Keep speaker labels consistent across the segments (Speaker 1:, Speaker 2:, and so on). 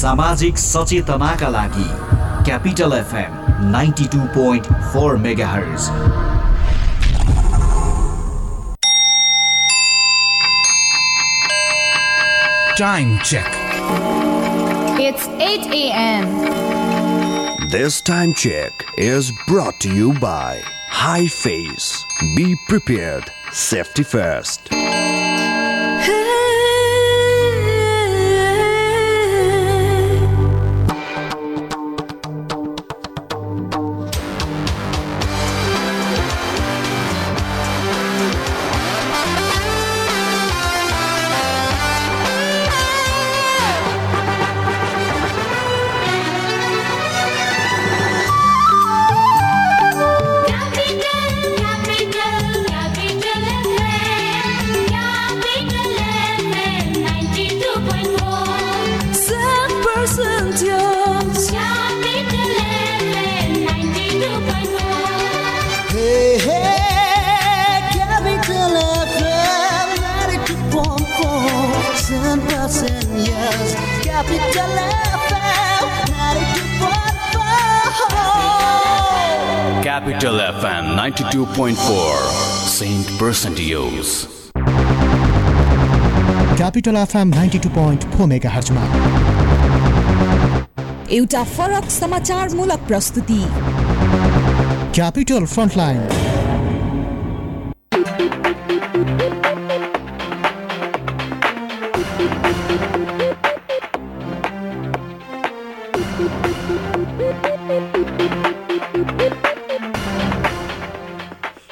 Speaker 1: सामाजिक सचेतनाका लागि Capital FM ninety two point four megahertz
Speaker 2: Time check.
Speaker 3: It's 8 a.m.
Speaker 4: This time check is brought to you by High Face. Be prepared. Safety first.
Speaker 5: 92.4
Speaker 2: Saint Percentios.
Speaker 6: Capital FM ninety two point four mega हर्चमा
Speaker 7: एउटा फरक समाचारमूलक प्रस्तुति।
Speaker 6: Capital frontline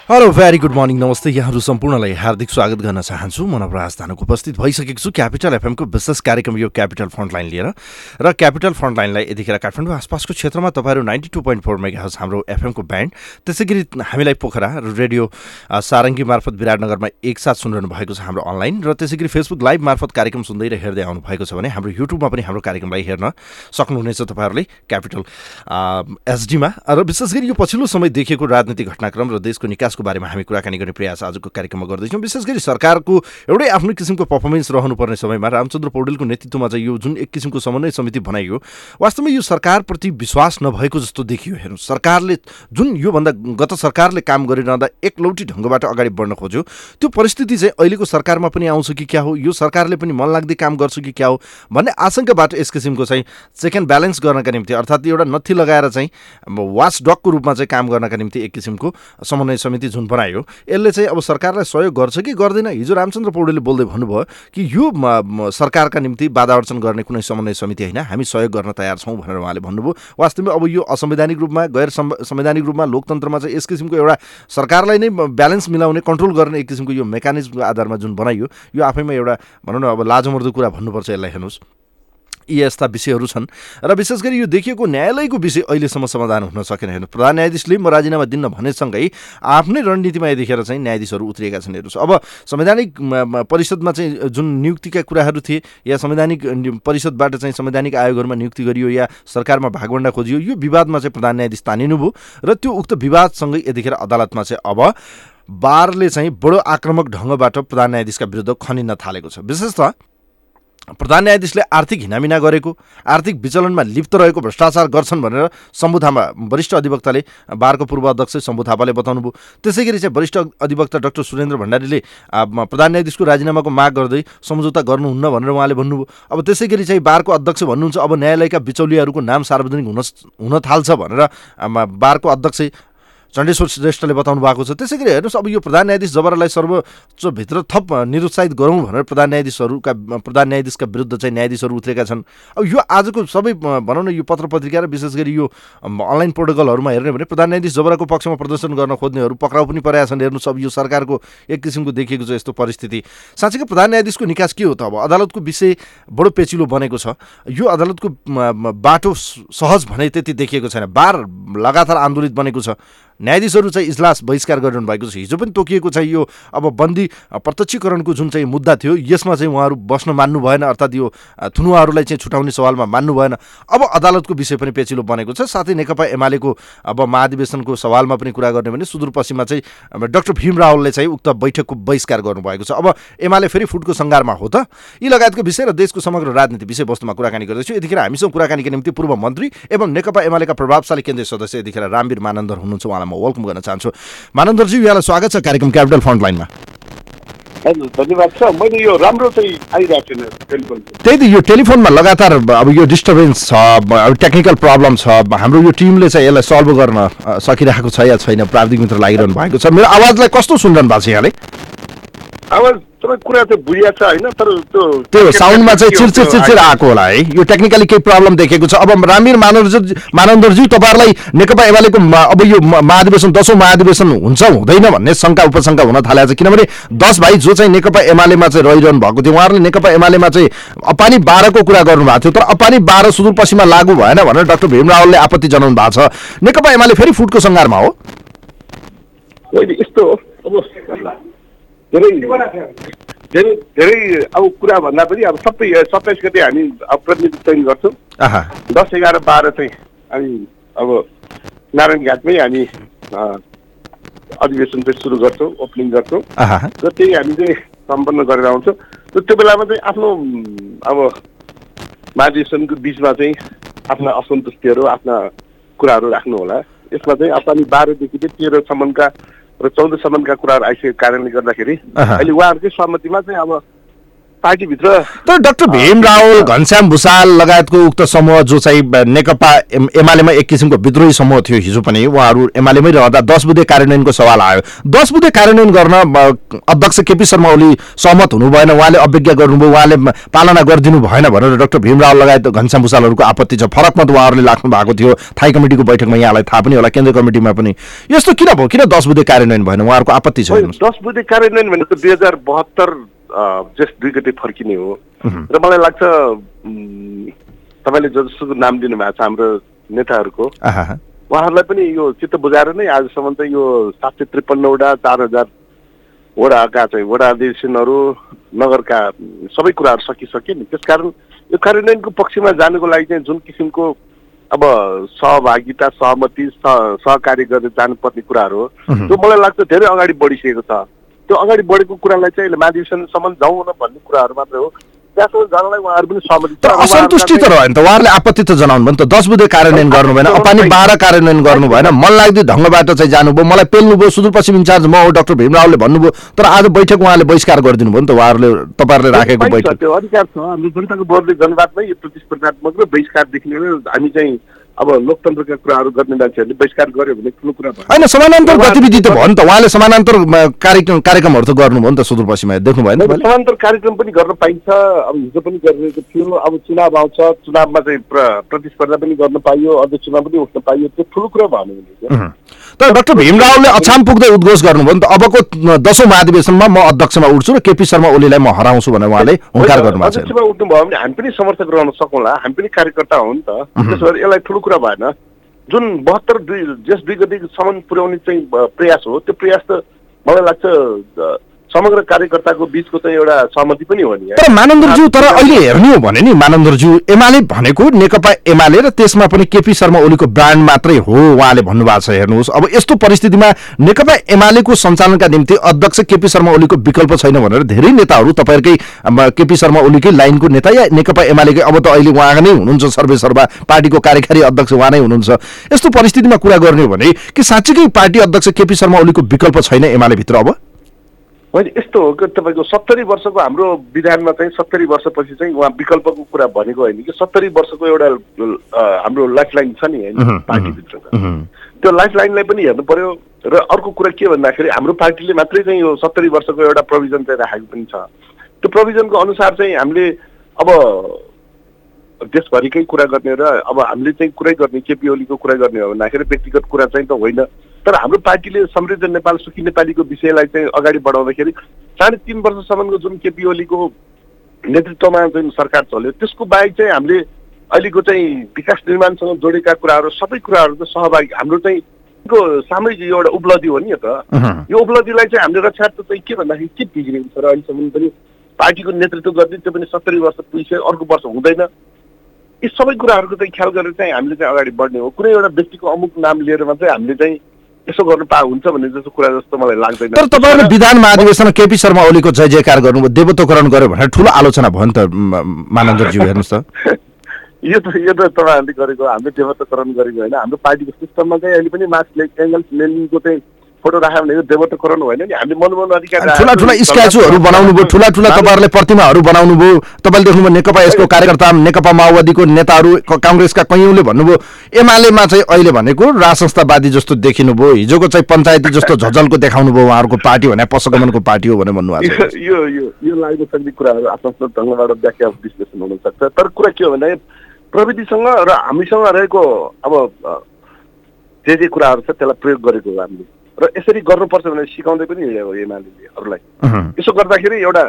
Speaker 8: hello very good morning नमस्ते यहाँहरू सम्पूर्णलाई हार्दिक स्वागत गर्न चाहन्छु। म नवराज धानुक उपस्थित भइसकेको छु क्यापिटल एफएमको विशेष कार्यक्रम यो क्यापिटल फ्रन्टलाइन लिएर। र क्यापिटल फ्रन्टलाइनलाई यतिखेर काठमाडौँ आसपासको क्षेत्रमा तपाईँहरू ninety two point four mega हाम्रो एफएमको ब्यान्ड। त्यसै गरी हामीलाई पोखरा र रेडियो सारङ्गी मार्फत विराटनगरमा एकसाथ सुनिरहनु भएको छ हाम्रो अनलाइन। र त्यसै गरी फेसबुक लाइभ मार्फत कार्यक्रम सुन्दै र हेर्दै आउनु भएको छ भने हाम्रो युट्युबमा पनि हाम्रो कार्यक्रमलाई हेर्न सक्नुहुनेछ तपाईँहरूले क्यापिटल एसडीमा र विशेष गरी यो पछिल्लो समय देखिएको राजनीतिक घटनाक्रम र देशको निकासको बारेमा हामी कुराकानी गर्ने प्रयास आजको कार्यक्रममा गर्दैछौँ। विशेष गरी सरकारको एउटै आफ्नो किसिमको पर्फर्मेन्स रहनुपर्ने समयमा रामचन्द्र पौडेलको नेतृत्वमा चाहिँ यो जुन एक किसिमको समन्वय समिति बनाइयो वास्तवमा यो सरकारप्रति विश्वास नभएको जस्तो देखियो। हेर्नु सरकारले जुन योभन्दा गत सरकारले काम गरिरहँदा एकलौटी ढङ्गबाट अगाडि बढ्न खोज्यो त्यो परिस्थिति चाहिँ अहिलेको सरकारमा पनि आउँछ कि क्या हो? यो सरकारले पनि मन लाग्दै काम गर्छ कि क्या हो? भन्ने आशंकाबाट यस किसिमको चाहिँ चेक एन्ड ब्यालेन्स गर्नका निम्ति अर्थात् एउटा नथी लगाएर चाहिँ वाच डगको रूपमा चाहिँ काम गर्नका निम्ति एक किसिमको समन्वय समिति जुन बनायो। यसले चाहिँ अब सरकारलाई सहयोग गर्छ कि गर्दैन? हिजो रामचन्द्र पौडेलले बोल्दै भन्नुभयो कि यो सरकारका निम्ति बाधा अर्चन गर्ने कुनै समन्वय समिति होइन हामी सहयोग गर्न तयार छौँ भनेर उहाँले भन्नुभयो। वास्तवमा अब यो असंवैधानिक रूपमा गैर संवैधानिक रूपमा लोकतन्त्रमा चाहिँ यस किसिमको एउटा सरकारलाई नै ब्यालेन्स मिलाउने कन्ट्रोल गर्ने एक किसिमको यो मेकानिजमको आधारमा जुन बनाइयो यो आफैमा एउटा भनौँ न अब लाजमर्दो कुरा भन्नुपर्छ यसलाई हेर्नुहोस्। यी यस्ता विषयहरू छन्। र विशेष गरी यो देखिएको न्यायालयको विषय अहिलेसम्म समाधान हुन सकेन हेर्नु। प्रधान न्यायाधीशले म राजीनामा दिन भनेसँगै आफ्नै रणनीतिमा यतिखेर चाहिँ न्यायाधीशहरू उत्रिएका छन् हेर्नुहोस्। अब संवैधानिक परिषदमा चाहिँ जुन नियुक्तिका कुराहरू थिए या संवैधानिक परिषदबाट चाहिँ संवैधानिक आयोगहरूमा नियुक्ति गरियो या सरकारमा भागवण्डा खोजियो यो विवादमा चाहिँ प्रधान न्यायाधीश तानिनुभयो र त्यो उक्त विवादसँगै यतिखेर अदालतमा चाहिँ अब बारले चाहिँ बडो आक्रामक ढङ्गबाट प्रधान न्यायाधीशका विरुद्ध खनिन थालेको छ। विशेषतः प्रधान न्यायाधीशले आर्थिक हिनामिना गरेको आर्थिक विचलनमा लिप्त रहेको भ्रष्टाचार गर्छन् भनेर शम्भु वरिष्ठ अधिवक्ताले बारको पूर्व अध्यक्ष शम्भु थापाले बताउनुभयो। त्यसै गरी चाहिँ वरिष्ठ अधिवक्ता डाक्टर सुरेन्द्र भण्डारीले प्रधान न्यायाधीशको राजीनामाको माग गर्दै सम्झौता गर्नुहुन्न भनेर उहाँले भन्नुभयो। अब त्यसै गरी चाहिँ बारको अध्यक्ष भन्नुहुन्छ अब न्यायालयका बिचौलियाहरूको नाम सार्वजनिक हुन हुन थाल्छ भनेर बारको अध्यक्ष चण्डेश्वर श्रेष्ठले बताउनु भएको छ। त्यसै गरी हेर्नुहोस् अब यो प्रधान न्यायाधीश जबरालाई सर्वोच्चभित्र थप निरुत्साहित गरौँ भनेर प्रधान न्यायाधीशहरूका प्रधान न्यायाधीशका विरुद्ध चाहिँ न्यायाधीशहरू उत्रेका छन्। अब यो आजको सबै भनौँ न यो पत्र पत्रिका र विशेष गरी यो अनलाइन प्रोटोकलहरूमा हेर्ने भने प्रधान न्यायाधीश जबराको पक्षमा प्रदर्शन गर्न खोज्नेहरू पक्राउ पनि परेका छन्। हेर्नुहोस् अब यो सरकारको एक किसिमको देखिएको छ यस्तो परिस्थिति। साँच्चीकै प्रधान न्यायाधीशको निकास के हो त अब? अदालतको विषय बडो पेचिलो बनेको छ। यो अदालतको बाटो सहज भने त्यति देखिएको छैन। बार लगातार आन्दोलित बनेको छ। न्यायाधीशहरू चाहिँ इजलास बहिष्कार गरिरहनु भएको छ। हिजो पनि तोकिएको छ यो अब बन्दी प्रत्यक्षीकरणको जुन चाहिँ मुद्दा थियो यसमा चाहिँ उहाँहरू बस्न मान्नु भएन अर्थात् यो थुनुवाहरूलाई चाहिँ छुटाउने सवालमा मान्नु भएन। अब अदालतको विषय पनि पेचिलो बनेको छ। साथै नेकपा एमालेको अब महाधिवेशनको सवालमा पनि कुरा गर्ने भने सुदूरपश्चिममा चाहिँ डाक्टर भीम रावलले चाहिँ उक्त बैठकको बहिष्कार गर्नुभएको छ। अब एमाले फेरि फुटको सङ्घारमा हो त। यी लगायतको विषय र देशको समग्र राजनीति विषयवस्तुमा कुराकानी गर्दैछु। यतिखेर हामीसँग कुराकानीका निम्ति पूर्व मन्त्री एवं नेकपा एमालेका प्रभावशाली केन्द्रीय सदस्य यतिखेर रामवीर मानन्दर हुनुहुन्छ उहाँलाई म वेलकम गर्न चाहन्छु। मानन्दरजी यहाँलाई स्वागत छ कार्यक्रम क्यापिटल फ्रन्टलाइनमा
Speaker 9: हजुर धन्यवाद छ। मैले यो राम्रो चाहिँ आइरहेको छैन टेलिफोन।
Speaker 8: त्यही त यो टेलिफोनमा लगातार अब यो डिस्टर्बेन्स छ अब टेक्निकल प्रब्लम छ हाम्रो यो टिमले चाहिँ यसलाई सल्भ गर्न सकिरहेको छ या छैन प्राविधिक मित्र लागिरहनु भएको छ। मेरो आवाजलाई कस्तो सुनिरहनु भएको छ यहाँले
Speaker 9: आवाज तपाईँ कुरा चाहिँ बुझिया छ होइन तर त्यो
Speaker 8: त्यो साउन्डमा चाहिँ चिरचिर चिरचिर आएको होला है। यो टेक्निकली केही प्रब्लम देखेको छ। अब रामीर मानन्दर मानन्दरजी तपाईँहरूलाई नेकपा एमालेको अब यो महाधिवेशन दसौँ महाधिवेशन हुन्छ हुँदैन भन्ने शङ्का उपशङ्का हुन थालेको छ किनभने दस भाइ जो चाहिँ नेकपा एमालेमा चाहिँ रहिरहनु भएको थियो उहाँहरूले नेकपा एमालेमा चाहिँ अपानी बाह्रको कुरा गर्नुभएको थियो। तर अपानी बाह्र सुदूरपश्चिममा लागू भएन भनेर डाक्टर भीम रावलले आपत्ति जनाउनु भएको छ। नेकपा एमाले फेरि फुटको सङ्घारमा हो?
Speaker 9: यस्तो अब धेरै धेरै धेरै अब कुरा भन्दा पनि अब सबै सत्ताइस गते हामी अब प्रतिनिधि चयन गर्छौँ।
Speaker 8: आहा।
Speaker 9: दस एघार बाह्र चाहिँ हामी अब नारायण घाटमै हामी अधिवेशन चाहिँ सुरु गर्छौँ ओपनिङ गर्छौँ।
Speaker 8: आहा।
Speaker 9: र त्यही हामी चाहिँ सम्पन्न गरेर आउँछौँ र त्यो बेलामा चाहिँ आफ्नो अब महाधिवेशनको बिचमा चाहिँ आफ्ना असन्तुष्टिहरू आफ्ना कुराहरू राख्नु होला यसमा चाहिँ अब अनि बाह्रदेखि चाहिँ तेह्रसम्मका र चौधसम्मका कुराहरू आइसकेको कारणले गर्दाखेरि
Speaker 8: अहँ।
Speaker 9: अहिले उहाँहरूकै सहमतिमा चाहिँ अब पार्टीभित्र?
Speaker 8: तर डाक्टर भीम रावल घनश्याम भूषाल लगायतको उक्त समूह जो चाहिँ नेकपा एम- एमालेमा एक किसिमको विद्रोही समूह थियो हिजो पनि उहाँहरू एमालेमै रहँदा दस बुधे कार्यान्वयनको सवाल आयो। दस बुधे कार्यान्वयन गर्न अध्यक्ष केपी शर्मा ओली सहमत हुनु भएन उहाँले अवज्ञा गर्नुभयो उहाँले पालना गरिदिनु भएन भनेर डाक्टर भीम रावल लगायत घनश्याम भूषालहरूको आपत्ति छ। फरक मत उहाँहरूले लाग्नु भएको थियो। थाई कमिटीको बैठकमा यहाँलाई थाहा पनि होला केन्द्रीय कमिटीमा पनि। यस्तो किन भयो? किन दस बुधे कार्यान्वयन भएन? उहाँहरूको आपत्ति छ।
Speaker 9: दस बुधे कार्यान्वयन भनेको दुई हजार बहत्तर जेठ दुई गते फर्किने हो। र मलाई लाग्छ तपाईँले जसोको नाम दिनुभएको छ हाम्रो नेताहरूको उहाँहरूलाई पनि यो चित्त बुझाएर नै आजसम्म चाहिँ यो सात सय त्रिपन्नवटा चार हजार वडाका चाहिँ वडा अधिवेशनहरू नगरका सबै कुराहरू सकिसके नि। त्यसकारण यो कार्यान्वयनको पक्षमा जानुको लागि चाहिँ जुन किसिमको अब सहभागिता सहमति सह सहकार्य गरेर जानुपर्ने कुराहरू हो त्यो मलाई लाग्छ धेरै अगाडि बढिसकेको छ। त्यो अगाडि बढेको कुरालाई चाहिँ महाधिवेशनसम्म जाउँ न भन्ने कुराहरू मात्रै हो। त्यहाँसम्म जानलाई उहाँहरू पनि सहमति छ।
Speaker 8: तर
Speaker 9: अब
Speaker 8: असन्तुष्टि त रह्यो नि त। उहाँहरूले आपत्ति त जनाउनु भयो नि त। दस बुधे कार्यान्वयन गर्नु भएन अपनी बाह्र कार्यान्वयन गर्नु भएन। मन लाग्दो ढङ्गबाट चाहिँ जानुभयो मलाई पेल्नुभयो सुदूरपश्चिम इन्चार्ज म हो डाक्टर भीम रावलले भन्नुभयो। तर आज बैठक उहाँले बहिष्कार गरिदिनु भयो नि त उहाँहरूले तपाईँहरूले राखेको बैठक।
Speaker 9: त्यो अधिकार छ। हाम्रो जनताको जनवादमै यो प्रतिस्पर्धात्मक र बहिष्कारदेखि लिएर हामी चाहिँ अब लोकतन्त्रका कुराहरू गर्ने मान्छेहरूले बहिष्कार गर्यो भने ठुलो कुरा भयो।
Speaker 8: होइन समानान्तर गतिविधि त भयो नि त। उहाँले समानान्तर कार्यक्रम कार्यक्रमहरू त गर्नुभयो नि त सुदूरपश्चिममा। देख्नु भयो नि
Speaker 9: अब
Speaker 8: तपाईँले?
Speaker 9: समानान्तर कार्यक्रम पनि गर्न पाइन्छ। अब हिजो पनि गरिरहेको थियो। अब चुनाव आउँछ। चुनावमा चाहिँ प्र- प्रतिस्पर्धा पनि गर्न पाइयो। अध्यक्षमा पनि उठ्न पाइयो। त्यो ठुलो कुरा भएन भने।
Speaker 8: तर डाक्टर भीम रावलले अछाम पुग्दै उद्घोष गर्नुभयो नि त। अबको दसौँ महाधिवेशनमा म अध्यक्षमा उठ्छु र केपी शर्मा ओलीलाई म हराउँछु भनेर उहाँले हुङ्कार गर्नुभएको छ।
Speaker 9: उठ्नुभयो भने हामी पनि समर्थक रहन सकौँला। हामी पनि कार्यकर्ता हो नि त। त्यसो भएर यसलाई ठुलो कुरा भएन। जुन बहत्तर दुई जस दुई गतिसम्म पुर्याउने चाहिँ प्रयास हो त्यो प्रयास त मलाई लाग्छ समग्र कार्यकर्ताको बिचको चाहिँ एउटा सहमति पनि हो नि
Speaker 8: तर मानन्दरज्यू तर अहिले हेर्ने हो भने नि मानन्दरज्यू एमाले भनेको नेकपा एमाले र त्यसमा पनि केपी शर्मा ओलीको ब्रान्ड मात्रै हो उहाँले भन्नुभएको छ हेर्नुहोस्। अब यस्तो परिस्थितिमा नेकपा एमालेको सञ्चालनका निम्ति अध्यक्ष केपी शर्मा ओलीको विकल्प छैन भनेर धेरै नेताहरू तपाईँहरूकै केपी शर्मा ओलीकै लाइनको नेता या नेकपा एमालेकै अब त अहिले उहाँ नै हुनुहुन्छ सर्वे सर्वा पार्टीको कार्यकारी अध्यक्ष उहाँ नै हुनुहुन्छ। यस्तो परिस्थितिमा कुरा गर्ने हो भने कि साँच्चीकै पार्टी अध्यक्ष केपी शर्मा ओलीको विकल्प छैन एमाले भित्र अब?
Speaker 9: होइन यस्तो हो कि तपाईँको सत्तरी वर्षको हाम्रो विधानमा चाहिँ सत्तरी वर्षपछि चाहिँ उहाँ विकल्पको कुरा भनेको होइन कि सत्तरी वर्षको एउटा हाम्रो लाइफ लाइन छ नि होइन पार्टीभित्रको। त्यो लाइफ लाइनलाई पनि हेर्नु पर्यो र अर्को कुरा के भन्दाखेरि हाम्रो पार्टीले मात्रै चाहिँ यो सत्तरी वर्षको एउटा प्रोभिजन चाहिँ राखेको पनि छ। त्यो प्रोभिजनको अनुसार चाहिँ हामीले अब देशभरिकै कुरा गर्ने र अब हामीले चाहिँ कुरै गर्ने केपी ओलीको कुरा गर्ने हो भन्दाखेरि व्यक्तिगत कुरा चाहिँ त होइन। तर हाम्रो पार्टीले समृद्ध नेपाल सुखी नेपालीको विषयलाई चाहिँ अगाडि बढाउँदाखेरि साढे तिन वर्षसम्मको जुन केपी ओलीको नेतृत्वमा जुन सरकार चल्यो त्यसको बाहेक चाहिँ हामीले अहिलेको चाहिँ विकास निर्माणसँग जोडेका कुराहरू सबै कुराहरू चाहिँ सहभागी हाम्रो चाहिँ को सामूहिक यो एउटा उपलब्धि हो नि त। यो उपलब्धिलाई चाहिँ हामीले रक्षार्थ चाहिँ के भन्दाखेरि के बिग्रिएको छ र अहिलेसम्म पनि पार्टीको नेतृत्व गर्ने त्यो पनि सत्तरी वर्ष पुगिसक्यो अर्को वर्ष हुँदैन। यी सबै कुराहरूको चाहिँ ख्याल गरेर चाहिँ हामीले चाहिँ अगाडि बढ्ने हो। कुनै एउटा व्यक्तिको अमुक नाम लिएर मात्रै हामीले चाहिँ यसो गर्नु पा हुन्छ भन्ने जस्तो कुरा जस्तो मलाई लाग्दैन।
Speaker 8: तर तपाईँहरूले विधान महाधिवेशनमा केपी शर्मा ओलीको जय जयकार गर्नुभयो देवत्वकरण गर्यो भनेर ठुलो आलोचना भयो नि त मानन्दरज्यू हेर्नुहोस् त।
Speaker 9: यो त यो त तपाईँहरूले गरेको हामीले देवत्वकरण गरेको होइन हाम्रो पार्टीको सिस्टममा चाहिँ अहिले पनि मार्क्स एङ्गल्स लेनिनको चाहिँ फोटो राख्यो भने यो देवत्वकरण होइन नि? हामीले मनोमन अधिकार
Speaker 8: ठुला ठुला स्ट्याचुहरू बनाउनु भयो ठुला ठुला तपाईँहरूले प्रतिमाहरू बनाउनु भयो। तपाईँले देख्नुभयो नेकपा यसको कार्यकर्ता नेकपा माओवादीको नेताहरू काङ्ग्रेसका कैयौँले भन्नुभयो एमालेमा चाहिँ अहिले भनेको राज संस्थावादी जस्तो देखिनु भयो हिजोको चाहिँ पञ्चायती जस्तो झझल्को देखाउनु भयो उहाँहरूको पार्टी भने पशुगमनको पार्टी हो भनेर भन्नुभएको छ।
Speaker 9: यो यो यो लाग्न सक्ने कुराहरू आफ्नो आफ्नो ढङ्गबाट व्याख्या विश्लेषण हुन सक्छ। तर कुरा के हो भने प्रविधिसँग र हामीसँग रहेको अब जे जे कुराहरू छ त्यसलाई प्रयोग गरेको हो हामीले। र यसरी गर्नुपर्छ भनेर सिकाउँदै पनि हिँडेको हो एमाले अरूलाई। यसो गर्दाखेरि एउटा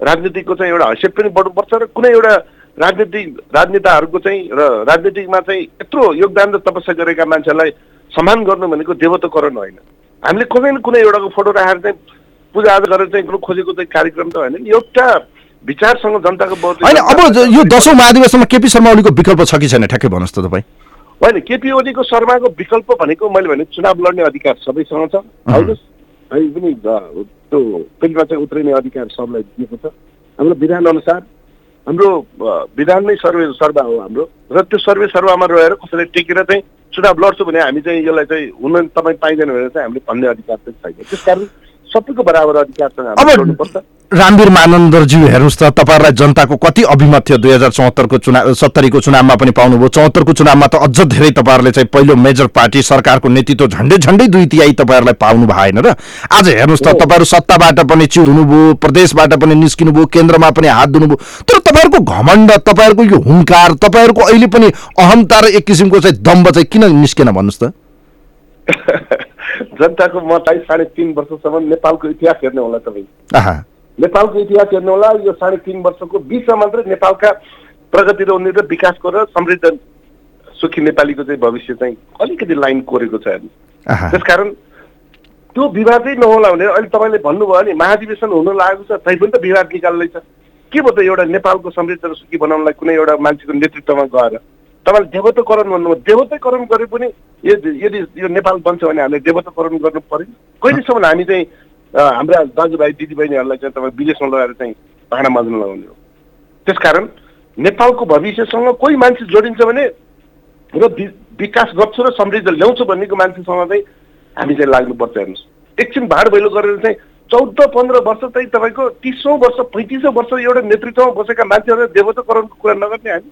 Speaker 9: राजनीतिको चाहिँ एउटा हैसियत पनि बढ्नुपर्छ र कुनै एउटा राजनीतिक राजनेताहरूको चाहिँ र राजनीतिकमा चाहिँ यत्रो योगदान र तपस्या गरेका मान्छेलाई सम्मान गर्नु भनेको देवत्वकरण होइन। हामीले कुनै न कुनै एउटाको फोटो राखेर चाहिँ पूजाआजा गरेर चाहिँ कुनै खोजेको चाहिँ कार्यक्रम त होइन नि। एउटा विचारसँग जनताको बहुत
Speaker 8: होइन अब यो दसौँ महाधिवेशनमा केपी शर्मा ओलीको विकल्प छ कि छैन? ठ्याक्कै भन्नुहोस् त तपाईँ।
Speaker 9: होइन केपी ओलीको शर्माको विकल्प भनेको मैले भने चुनाव लड्ने अधिकार सबैसँग छ। आउनुहोस्। हामी पनि त्यो फिल्डमा चाहिँ उत्रिने अधिकार सबलाई दिएको छ। हाम्रो विधान अनुसार हाम्रो विधान नै सर्वे सर्वा हो हाम्रो। र त्यो सर्वे सर्वामा रहेर कसैले टेकेर चाहिँ चुनाव लड्छु भने हामी चाहिँ यसलाई चाहिँ हुन तपाईँ पाइँदैन भनेर चाहिँ हामीले भन्ने अधिकार चाहिँ छैन। त्यस कारण सबैको बराबर अधिकार
Speaker 8: अब रामवीर मानन्दरज्यू हेर्नुहोस् त तपाईँहरूलाई जनताको कति अभिमत थियो दुई हजार चौहत्तरको चुनाव सत्तरीको चुनावमा पनि पाउनुभयो। चौहत्तरको चुनावमा त अझ धेरै तपाईँहरूले चाहिँ पहिलो मेजर पार्टी सरकारको नेतृत्व झन्डै झन्डै दुई तिहाई तपाईँहरूलाई पाउनु भएन र आज हेर्नुहोस् त तपाईँहरू सत्ताबाट पनि च्युत हुनुभयो प्रदेशबाट पनि निस्किनुभयो केन्द्रमा पनि हात धुनुभयो। तर तपाईँहरूको घमण्ड तपाईँहरूको यो हुङ्कार तपाईँहरूको अहिले पनि अहमता र एक किसिमको चाहिँ दम्ब चाहिँ किन निस्केन भन्नुहोस् त?
Speaker 9: जनताको मतलाई साढे तिन वर्षसम्म नेपालको इतिहास हेर्ने होला तपाईँ। नेपालको इतिहास हेर्नु होला यो साढे तिन वर्षको बिचमा मात्रै नेपालका प्रगति र उन्नति र विकासको र समृद्ध सुखी नेपालीको चाहिँ भविष्य चाहिँ अलिकति लाइन कोरेको छ त्यसकारण त्यो विवादै नहोला भने अहिले तपाईँले भन्नुभयो नि महाधिवेशन हुन लागेको छ तै पनि त विवाद निकाल्दैछ। के भयो त एउटा नेपालको समृद्ध र सुखी बनाउनलाई कुनै एउटा मान्छेको नेतृत्वमा गएर तपाईँले देवत्वकरण भन्नुभयो देवत्वकरण गरे पनि यदि यो नेपाल बन्छ भने हामीले देवत्वकरण गर्नु पऱ्यो कहिलेसम्म हामी चाहिँ हाम्रा दाजुभाइ दिदीबहिनीहरूलाई चाहिँ तपाईँ विदेशमा लगाएर चाहिँ भाँडा माझ्न लगाउने हो। त्यसकारण नेपालको भविष्यसँग कोही मान्छे जोडिन्छ भने र विकास गर्छु र समृद्ध ल्याउँछु भन्नेको मान्छेसँग चाहिँ हामी चाहिँ लाग्नुपर्छ हेर्नुहोस्। एकछिन भाड भैलो गरेर चाहिँ चौध पन्ध्र वर्ष चाहिँ तपाईँको तिसौँ वर्ष पैँतिसौँ वर्ष एउटा नेतृत्वमा बसेका मान्छेहरू देवताकरणको कुरा नगर्ने हामी।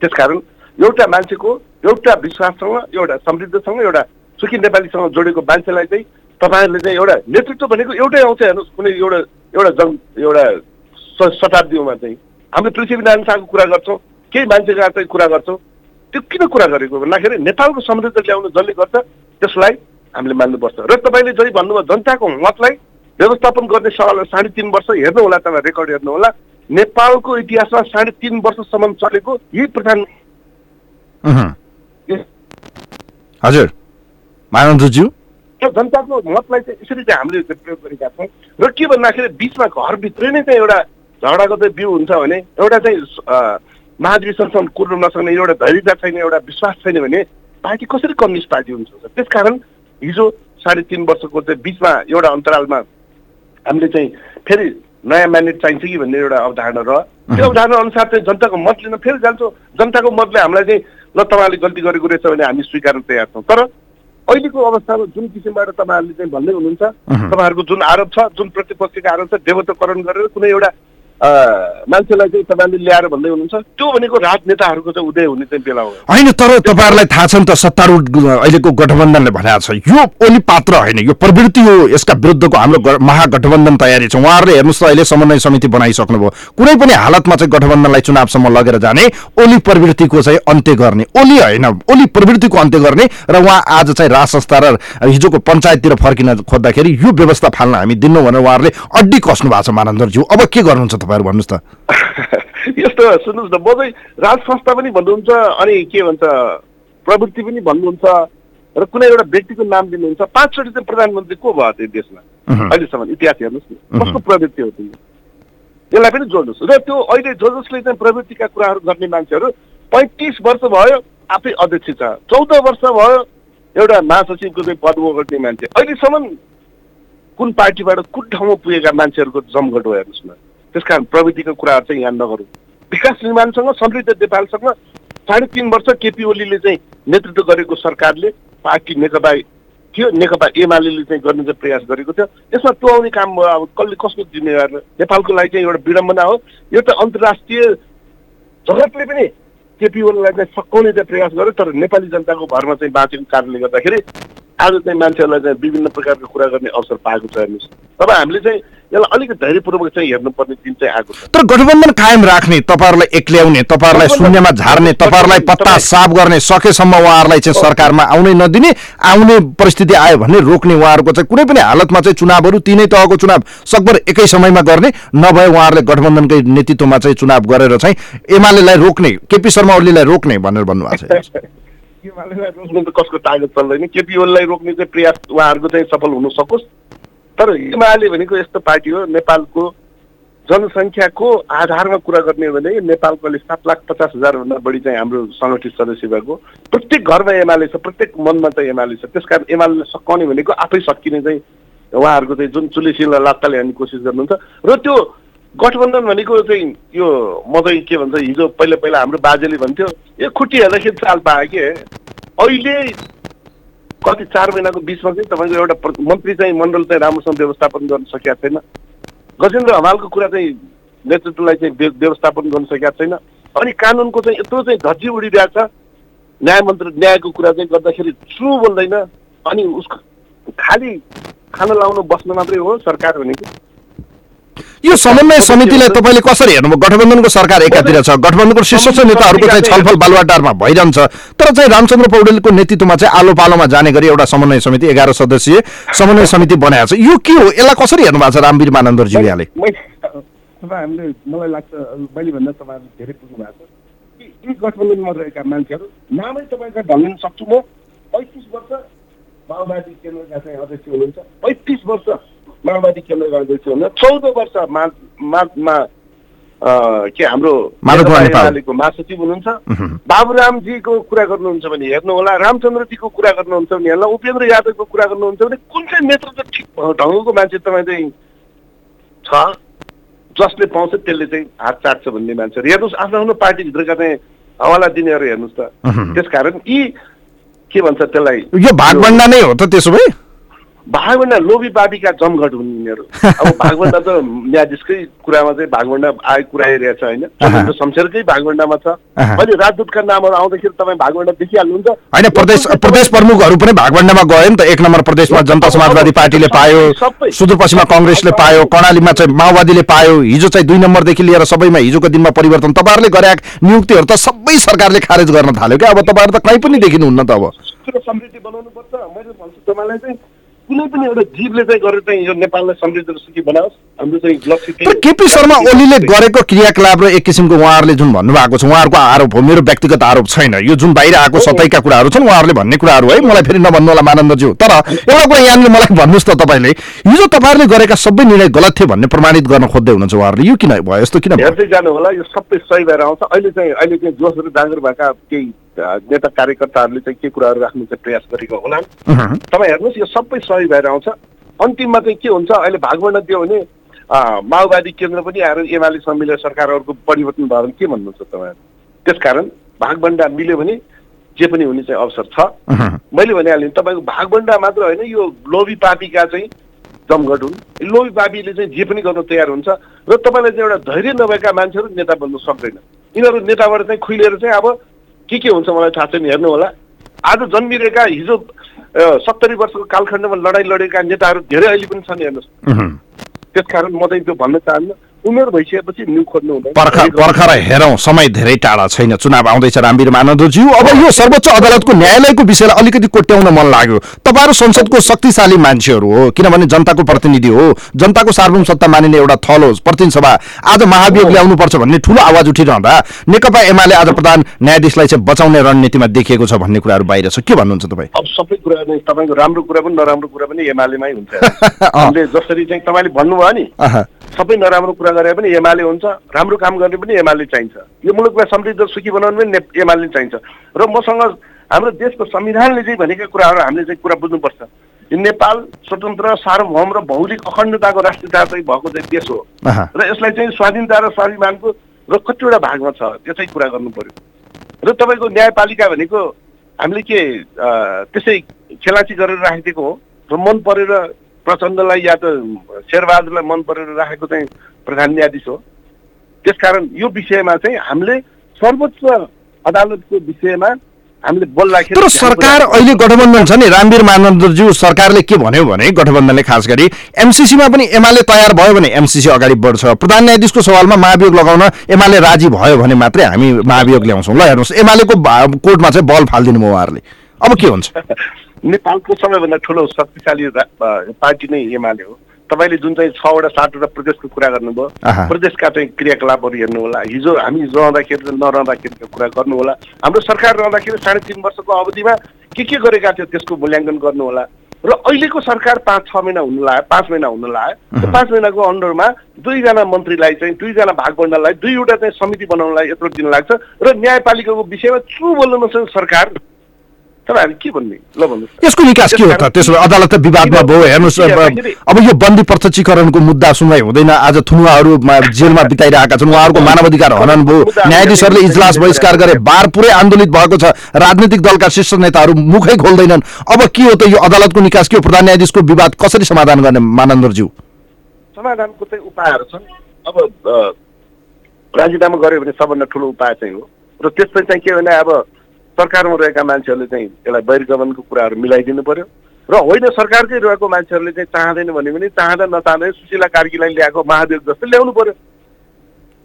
Speaker 9: त्यसकारण एउटा मान्छेको एउटा विश्वाससँग एउटा समृद्धसँग एउटा सुखी नेपालीसँग जोडेको मान्छेलाई चाहिँ तपाईँहरूले चाहिँ एउटा नेतृत्व भनेको एउटै आउँछ हेर्नुहोस् कुनै एउटा एउटा जङ एउटा शताब्दीमा चाहिँ। हामीले पृथ्वीनारायण शाहको कुरा गर्छौँ केही मान्छेका चाहिँ कुरा गर्छौँ। त्यो किन कुरा गरेको? भन्दाखेरि नेपालको समृद्ध ल्याउनु जसले गर्छ त्यसलाई हामीले मान्नुपर्छ। र तपाईँले जति भन्नुभयो जनताको मतलाई व्यवस्थापन गर्ने सवाल साढे तिन वर्ष हेर्नु होला तपाईँ रेकर्ड हेर्नु होला। नेपालको इतिहासमा साढे तिन वर्षसम्म चलेको यही प्रधान।
Speaker 8: हजुर मानन्दज्यू
Speaker 9: त्यो जनताको मतलाई चाहिँ यसरी चाहिँ हामीले प्रयोग गरेका छौँ। र के भन्दाखेरि बिचमा घरभित्रै नै चाहिँ एउटा झगडाको चाहिँ बिउ हुन्छ भने एउटा चाहिँ महाधिवेशनसम्म कुर्नु नसक्ने एउटा धैर्यता छैन एउटा विश्वास छैन भने पार्टी कसरी कम्युनिस्ट पार्टी हुन्छ? त्यसकारण हिजो साढे तिन वर्षको चाहिँ बिचमा एउटा अन्तरालमा हामीले चाहिँ फेरि नयाँ म्यान्डेट चाहिन्छ कि भन्ने एउटा अवधारणा रह्यो त्यो अवधारणा अनुसार चाहिँ जनताको मत लिन फेरि जान्छौँ। जनताको मतले हामीलाई चाहिँ ल तपाईँहरूले गल्ती गरेको रहेछ भने हामी स्वीकार्न तयार छौँ। तर अहिलेको अवस्थामा जुन किसिमबाट तपाईँहरूले चाहिँ भन्दै हुनुहुन्छ तपाईँहरूको जुन आरोप छ जुन प्रतिपक्षको आरोप छ देवत्वकरण गरेर कुनै एउटा मान्छेलाई चाहिँ तपाईँले ल्याएर भन्दै हुनुहुन्छ। त्यो भनेको राजनेताहरूको चाहिँ उदय हुने चाहिँ बेला हो।
Speaker 8: होइन तर तपाईँहरूलाई थाहा छ नि त सत्तारूढ अहिलेको गठबन्धनले भनेको छ यो ओली पात्र होइन यो प्रवृत्ति हो यसका विरुद्धको हाम्रो महागठबन्धन तयारी छ। उहाँहरूले हेर्नुहोस् त अहिले समन्वय समिति बनाइसक्नुभयो। कुनै पनि हालतमा चाहिँ गठबन्धनलाई चुनावसम्म लगेर जाने ओली प्रवृत्तिको चाहिँ अन्त्य गर्ने ओली होइन ओली प्रवृत्तिको अन्त्य गर्ने र उहाँ आज चाहिँ राज संस्था र हिजोको पञ्चायततिर फर्किन खोज्दाखेरि यो व्यवस्था फाल्न हामी दिन्नौँ भनेर उहाँहरूले अड्डी कस्नु भएको छ मानन्दरज्यू। अब के गर्नुहुन्छ तपाईँहरू भन्नुहोस् त।
Speaker 9: यस्तो सुन्नुहोस् न म चाहिँ राज संस्था पनि भन्नुहुन्छ अनि के भन्छ प्रवृत्ति पनि भन्नुहुन्छ र कुनै एउटा व्यक्तिको नाम दिनुहुन्छ। पाँचचोटि चाहिँ प्रधानमन्त्री को भयो त्यो देशमा?
Speaker 8: अहँ।
Speaker 9: अहिलेसम्म इतिहास हेर्नुहोस् न। कस्तो प्रवृत्ति हो त्यो? यसलाई पनि जोड्नुहोस्। र त्यो अहिले जो जसले चाहिँ प्रवृत्तिका कुराहरू गर्ने मान्छेहरू पैँतिस वर्ष भयो आफै अध्यक्ष छ। चौध वर्ष भयो एउटा महासचिवको चाहिँ पद ओगट्ने मान्छे। अहिलेसम्म कुन पार्टीबाट कुन ठाउँमा पुगेका मान्छेहरूको जमघट हो हेर्नुहोस् न। त्यस कारण प्रविधिको कुराहरू चाहिँ यहाँ नगरौँ। विकास निर्माणसँग समृद्ध नेपालसँग साढे तिन वर्ष केपी ओलीले चाहिँ नेतृत्व गरेको सरकारले पार्टी नेकपा थियो नेकपा एमाले चाहिँ गर्ने चाहिँ प्रयास गरेको थियो। यसमा टुहाउने काम अब कसले कसको जिम्मेवार नेपालको लागि चाहिँ एउटा विडम्बना हो। यो त अन्तर्राष्ट्रिय जगतले पनि केपी ओलीलाई चाहिँ सकाउने चाहिँ प्रयास गर्यो तर नेपाली जनताको भरमा चाहिँ बाँचेको कारणले गर्दाखेरि आज चाहिँ मान्छेहरूलाई चाहिँ विभिन्न प्रकारको कुरा गर्ने अवसर पाएको छ हेर्नुहोस् तब हामीले चाहिँ यसलाई अलिकति धैर्यपूर्वक चाहिँ हेर्नुपर्ने दिन चाहिँ आएको छ।
Speaker 8: तर गठबन्धन कायम राख्ने तपाईँहरूलाई एक्ल्याउने तपाईँहरूलाई शून्यमा झार्ने तपाईँहरूलाई पत्ता साफ गर्ने सकेसम्म उहाँहरूलाई चाहिँ सरकारमा आउनै नदिने आउने परिस्थिति आयो भने रोक्ने उहाँहरूको चाहिँ कुनै पनि हालतमा चाहिँ चुनावहरू तिनै तहको चुनाव सकभर एकै समयमा गर्ने नभए उहाँहरूले गठबन्धनकै नेतृत्वमा चाहिँ चुनाव गरेर चाहिँ एमालेलाई रोक्ने केपी शर्मा ओलीलाई रोक्ने भनेर भन्नुभएको छ।
Speaker 9: रोक्नु त कसको तागत चल्दैन केपी ओलीलाई रोक्ने चाहिँ प्रयास उहाँहरूको चाहिँ सफल हुन सकोस्। तर एमाले भनेको यस्तो पार्टी हो नेपालको जनसङ्ख्याको आधारमा कुरा गर्ने हो भने नेपालको अहिले सात लाख पचास हजारभन्दा बढी चाहिँ हाम्रो सङ्गठित सदस्य भएको प्रत्येक घरमा एमाले छ प्रत्येक मनमा चाहिँ एमाले छ। त्यस कारण एमाले सकाउने भनेको आफै सकिने चाहिँ उहाँहरूको चाहिँ जुन चुलेसिला लात्ताले हान्ने कोसिस गर्नुहुन्छ। र त्यो गठबन्धन भनेको चाहिँ यो म चाहिँ के भन्छ हिजो पहिला पहिला हाम्रो बाजेले भन्थ्यो यो खुट्टी हेर्दाखेरि चाल पायो कि? अहिले कति चार महिनाको बिचमा चाहिँ तपाईँको एउटा मन्त्री चाहिँ मण्डल चाहिँ राम्रोसँग व्यवस्थापन गर्न सकेका छैन। गजेन्द्र हमालको कुरा चाहिँ नेतृत्वलाई चाहिँ व्य- व्यवस्थापन गर्न सकेका छैन। अनि कानुनको चाहिँ यत्रो चाहिँ धज्जी उडिरहेको छ। न्याय मन्त्री न्यायको कुरा चाहिँ गर्दाखेरि चु बोल्दैन। अनि उसको खालि खाना लाउनु बस्नु मात्रै हो सरकार भनेको।
Speaker 8: यो समन्वय समितिलाई तपाईँले कसरी हेर्नुभयो गठबन्धनको सरकार एकातिर छ गठबन्धनको शीर्ष नेताहरूको चाहिँ छलफल बालुवाटारमा भइरहन्छ। तर चाहिँ रामचन्द्र पौडेलको नेतृत्वमा चाहिँ आलो पालोमा जाने गरी एउटा समन्वय समिति एघार सदस्यीय समन्वय समिति बनाएको छ। यो के हो? यसलाई कसरी हेर्नु भएको छ रामवीर मानन्दरजी यहाँले
Speaker 9: तपाईँहरूले मलाई लाग्छ मैले भन्दा तपाईँहरू धेरै बुझ्नु भएको छ कि यी गठबन्धनमा रहेका मान्छेहरू नामै तपाईँका ढल्न सक्छु म। पैँतिस वर्ष माओवादी केन्द्रका चाहिँ अध्यक्ष हुनुहुन्छ। पैँतिस वर्ष माओवादी केन्द्रका अध्यक्ष हुनुहुन्छ चौध वर्ष मा के हाम्रो महासचिव हुनुहुन्छ। बाबुरामजीको कुरा गर्नुहुन्छ भने हेर्नु होला रामचन्द्रजीको कुरा गर्नुहुन्छ भने हेर्नु उपेन्द्र यादवको कुरा गर्नुहुन्छ भने कुन चाहिँ नेतृत्व ठिक ढङ्गको मान्छे तपाईँ चाहिँ छ जसले पाउँछ त्यसले चाहिँ हात चाट्छ भन्ने मान्छेहरू हेर्नुहोस् आफ्नो आफ्नो पार्टीभित्रका चाहिँ हवाला दिनेहरू हेर्नुहोस् त। त्यसकारण यी के भन्छ त्यसलाई
Speaker 8: यो भागभण्डा नै हो त त्यसो भए?
Speaker 9: भागभन्डा लोभी पापीका जमघट हुन् यिनीहरू। अब भागभन्डा त न्यायाधीशकै कुरामा चाहिँ भागभन्डा आएको कुरा हेरेको छ होइन शमशेरकै भागभन्डामा छ।
Speaker 8: अहँ।
Speaker 9: अहिले राजदूतका नामहरू आउँदाखेरि तपाईँ भागभन्डा देखिहाल्नुहुन्छ।
Speaker 8: होइन प्रदेश प्रदेश प्रमुखहरू पनि भागभण्डामा गयो नि त। एक नम्बर प्रदेशमा जनता समाजवादी पार्टीले पायो सुदूरपश्चिममा कङ्ग्रेसले पायो कर्णालीमा चाहिँ माओवादीले पायो। हिजो चाहिँ दुई नम्बरदेखि लिएर सबैमा हिजोको दिनमा परिवर्तन। तपाईँहरूले गरे नियुक्तिहरू त सबै सरकारले खारेज गर्न थाल्यो क्या? अब तपाईँहरू त कहीँ पनि देखिनुहुन्न त अब।
Speaker 9: समृद्धि बनाउनुपर्छ। मैले भन्छु तपाईँलाई चाहिँ कुनै पनि एउटा जीवले चाहिँ गरेर चाहिँ यो नेपाललाई समृद्ध र सुखी बनाओस्। हाम्रो चाहिँ लक्ष्य
Speaker 8: तर। केपी शर्मा ओलीले गरेको क्रियाकलाप र एक किसिमको उहाँहरूले जुन भन्नुभएको छ उहाँहरूको आरोप हो मेरो व्यक्तिगत आरोप छैन। यो जुन बाहिर आएको सतैका कुराहरू छन् उहाँहरूले भन्ने कुराहरू है मलाई फेरि नभन्नु होला मानन्दज्यू तर एउटा कुरा यहाँनिर मलाई भन्नुहोस् त तपाईँले हिजो तपाईँहरूले गरेका सबै निर्णय गलत थियो भन्ने प्रमाणित गर्न खोज्दै हुनुहुन्छ उहाँहरूले। यो किन भयो? यस्तो किन
Speaker 9: हेर्दै जानु होला यो सबै सही भएर आउँछ। अहिले चाहिँ अहिले चाहिँ जोस र जाँगर भएका केही नेता कार्यकर्ताहरूले चाहिँ के कुराहरू राख्नु चाहिँ प्रयास गरेको होला। तपाईँ हेर्नुहोस् यो सबै सही भएर आउँछ। अन्तिममा चाहिँ के हुन्छ अहिले भागभण्डा दियो भने माओवादी केन्द्र पनि आएर एमालेसँग मिलेर सरकारहरूको परिवर्तन भयो भने के भन्नुहुन्छ तपाईँहरू त्यसकारण भागभण्डा मिल्यो भने जे पनि हुने चाहिँ अवसर छ। मैले भनिहालेँ तपाईँको भागभण्डा मात्र होइन यो लोभी पापीका चाहिँ जमघट हुन्। लोभी बाबीले चाहिँ जे पनि गर्न तयार हुन्छ र तपाईँलाई चाहिँ एउटा धैर्य नभएका मान्छेहरू नेता बन्नु सक्दैन। यिनीहरू नेताबाट चाहिँ खुइलेर चाहिँ अब के के हुन्छ मलाई थाहा छैन हेर्नु होला। आज जन्मिरहेका हिजो सत्तरी वर्षको कालखण्डमा लडाइँ लडेका नेताहरू धेरै अहिले पनि छन् हेर्नुहोस्। त्यसकारण म चाहिँ त्यो भन्न चाहन्न उमेर भइसकेपछि न्यु खोज्नु
Speaker 8: पर्खर हेरौँ समय धेरै टाढा छैन। चुनाव आउँदैछ रामवीर मानन्दज्यू अब यो सर्वोच्च अदालतको न्यायालयको विषयलाई अलिकति कोट्याउन मन लाग्यो। तपाईँहरू संसदको शक्तिशाली मान्छेहरू हो किनभने जनताको प्रतिनिधि हो। जनताको सार्वभौम सत्ता मानिने एउटा थल हो प्रतिनिधि सभा। आज महाभियोग ल्याउनुपर्छ भन्ने ठुलो आवाज उठिरहँदा नेकपा एमाले आज प्रधान न्यायाधीशलाई चाहिँ बचाउने रणनीतिमा देखिएको छ भन्ने कुराहरू बाहिर छ। के भन्नुहुन्छ तपाईँ?
Speaker 9: अब सबै कुरा नै तपाईँको राम्रो कुरा पनि नराम्रो कुरा पनि एमालेमै हुन्छ। जसरी चाहिँ तपाईँले भन्नुभयो नि सबै नराम्रो कुरा गरे पनि एमाले हुन्छ राम्रो काम गर्ने पनि एमाले चाहिन्छ। यो मुलुकलाई समृद्ध सुखी बनाउनु पनि ने- एमाले चाहिन्छ। र मसँग हाम्रो देशको संविधानले चाहिँ भनेका कुराहरू हामीले चाहिँ कुरा बुझ्नुपर्छ। यो नेपाल स्वतन्त्र सार्वभौम र भौगोलिक अखण्डताको राष्ट्रियता चाहिँ भएको चाहिँ देश हो। र यसलाई चाहिँ स्वाधीनता र स्वाभिमानको र कतिवटा भागमा छ त्यो चाहिँ कुरा गर्नु पर्यो। र तपाईँको न्यायपालिका भनेको हामीले के त्यसै खेलाची गरेर राखिदिएको हो? र मन परेर प्रचण्डलाई या त शेरबहादुरलाई मन परेर राखेको चाहिँ प्रधान न्यायाधीश हो। त्यसकारण यो विषयमा चाहिँ हामीले सर्वोच्च अदालतको विषयमा हामीले बोल्दाखेरि
Speaker 8: तर सरकार अहिले गठबन्धन छ नि। रामवीर मानन्दज्यू सरकारले के भन्यो भने गठबन्धनले खास गरी एमसिसीमा पनि एमाले तयार भयो भने एमसिसी अगाडि बढ्छ। प्रधान न्यायाधीशको सवालमा महाभियोग लगाउन एमाले राजी भयो भने मात्रै हामी महाभियोग ल्याउँछौँ। ल हेर्नुहोस् एमालेको कोर्टमा चाहिँ बल फालिदिनु भयो उहाँहरूले। अब के हुन्छ?
Speaker 9: नेपालको सबैभन्दा ठुलो शक्तिशाली पार्टी नै एमाले हो। तपाईँले जुन चाहिँ छवटा सातवटा प्रदेशको कुरा गर्नुभयो। प्रदेशका चाहिँ क्रियाकलापहरू हेर्नु होला हिजो हामी रहँदाखेरि नरहँदाखेरिको कुरा गर्नु होला हाम्रो सरकार रहँदाखेरि साढे तिन वर्षको अवधिमा के के गरेका थियो त्यसको मूल्याङ्कन गर्नु होला र अहिलेको सरकार पाँच छ महिना हुनु लाग्यो पाँच महिना हुन लाग्यो त्यो पाँच महिनाको अन्डरमा दुईजना मन्त्रीलाई चाहिँ दुईजना भागबण्डलाई दुईवटा चाहिँ समिति बनाउनलाई यत्रो दिन लाग्छ। र न्यायपालिकाको विषयमा चु बोल्नु नसक्ने सरकार तपाईँहरू के भन्ने? ल भन्नुहोस्।
Speaker 8: यसको निकास के हो त? त्यसो भए अदालत त विवादमा भयो हेर्नुहोस् अब यो बन्दी प्रत्यक्षीकरणको मुद्दा सुनवाई हुँदैन। आज थुनुवाहरू जेलमा बिताइरहेका छन्। उहाँहरूको मानवाधिकार हनन भयो। न्यायाधीशहरूले इजलास बहिष्कार गरे बार पुरै आन्दोलित भएको छ। राजनीतिक दलका शीर्ष नेताहरू मुखै खोल्दैनन्। अब के हो त यो अदालतको निकास के हो? प्रधान न्यायाधीशको विवाद कसरी समाधान गर्ने मानन्दरज्यू?
Speaker 9: समाधानको चाहिँ उपायहरू छन्। अब राजीनामा गऱ्यो भने सबभन्दा ठुलो उपाय चाहिँ हो। र त्यसपछि चाहिँ के भने अब सरकारमा रहेका मान्छेहरूले चाहिँ यसलाई बहिर्गमनको कुराहरू मिलाइदिनु पर्यो। र होइन सरकारकै रहेको मान्छेहरूले चाहिँ चाहँदैन भने पनि चाहँदा नचाहँदै सुशीला कार्कीलाई ल्याएको महादेव जस्तो ल्याउनु पर्यो।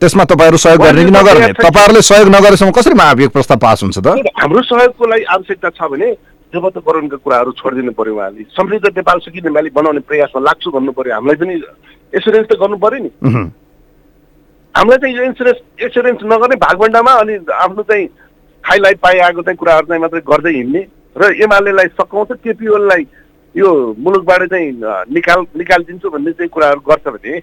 Speaker 8: त्यसमा तपाईँहरू सहयोग गर्ने कि नगर्ने? तपाईँहरूले सहयोग नगरेसम्म कसरी महाभियोग प्रस्ताव पास हुन्छ त?
Speaker 9: हाम्रो सहयोगको लागि आवश्यकता छ भने देवत्वकरणका कुराहरू छोडिदिनु पर्यो उहाँले। समृद्ध नेपाल सुखी नेपाली बनाउने प्रयासमा लाग्छु भन्नु पर्यो। हामीलाई पनि एसुरेन्स त गर्नु पर्यो नि। हामीलाई चाहिँ यो इन्सुरेन्स एसुरेन्स नगर्ने भागभण्डामा अनि आफ्नो चाहिँ खाइलाई पाइआएको चाहिँ कुराहरू चाहिँ मात्रै गर्दै हिँड्ने र एमालेलाई सकाउँछ केपिओललाई यो मुलुकबाट चाहिँ निकाल निकालिदिन्छु भन्ने चाहिँ कुराहरू गर्छ भने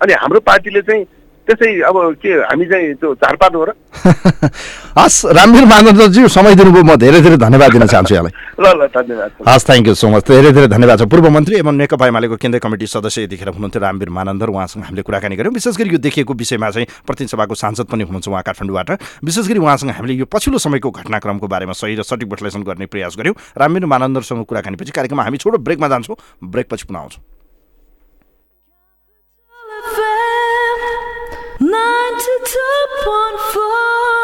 Speaker 9: अनि हाम्रो पार्टीले चाहिँ त्यसै अब के हामी चाहिँ त्यो झारपात हो र।
Speaker 8: हस् रामवीर मानन्दज्यू समय दिनुभयो म धेरै धेरै धन्यवाद दिन चाहन्छु यहाँलाई।
Speaker 9: ल ल धन्यवाद
Speaker 8: हस् थ्याङ्क यू सो मच धेरै धेरै धन्यवाद छ। पूर्व मन्त्री एवं नेकपा एमालेको केन्द्रीय कमिटी सदस्य यतिखेर हुनुहुन्थ्यो रामवीर मानन्दर उहाँसँग हामीले कुराकानी गऱ्यौँ। विशेष गरी यो देखिएको विषयमा चाहिँ प्रतिनिधि सभाको सांसद पनि हुनुहुन्छ उहाँ काठमाडौँबाट। विशेष गरी उहाँसँग हामीले यो पछिल्लो समयको घटनाक्रमको बारेमा सही र सठिक विश्लेषण गर्ने प्रयास गऱ्यौँ। रामवीर मानन्दरसँग कुराकानीपछि कार्यक्रममा हामी छोटो ब्रेकमा जान्छौँ। ब्रेकपछि पुनः आउँछौँ।
Speaker 10: nine to top one four.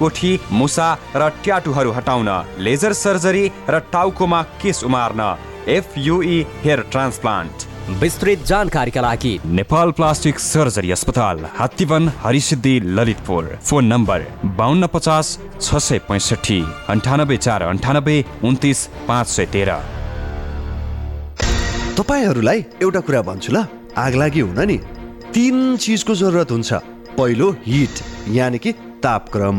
Speaker 10: कोठी मुसा र ट्याटुहरू हटाउन लेजर सर्जरी र टाउकोमा केस उमार्न। FUE hair transplant.
Speaker 11: विस्तृत जानकारीका लागि
Speaker 10: नेपाल प्लास्टिक सर्जरी अस्पताल हात्तीवन हरिसिद्धि ललितपुर। फोन नम्बर बाहन्न पचास छ सय पैँसठी अन्ठानब्बे चार अन्ठानब्बे उन्तिस पाँच सय तेह्र।
Speaker 4: तपाईँहरूलाई एउटा कुरा भन्छु ल। आग लागि हुन नि। तिन चिजको जरुरत हुन्छ। पहिलो हिट यानि कि तापक्रम।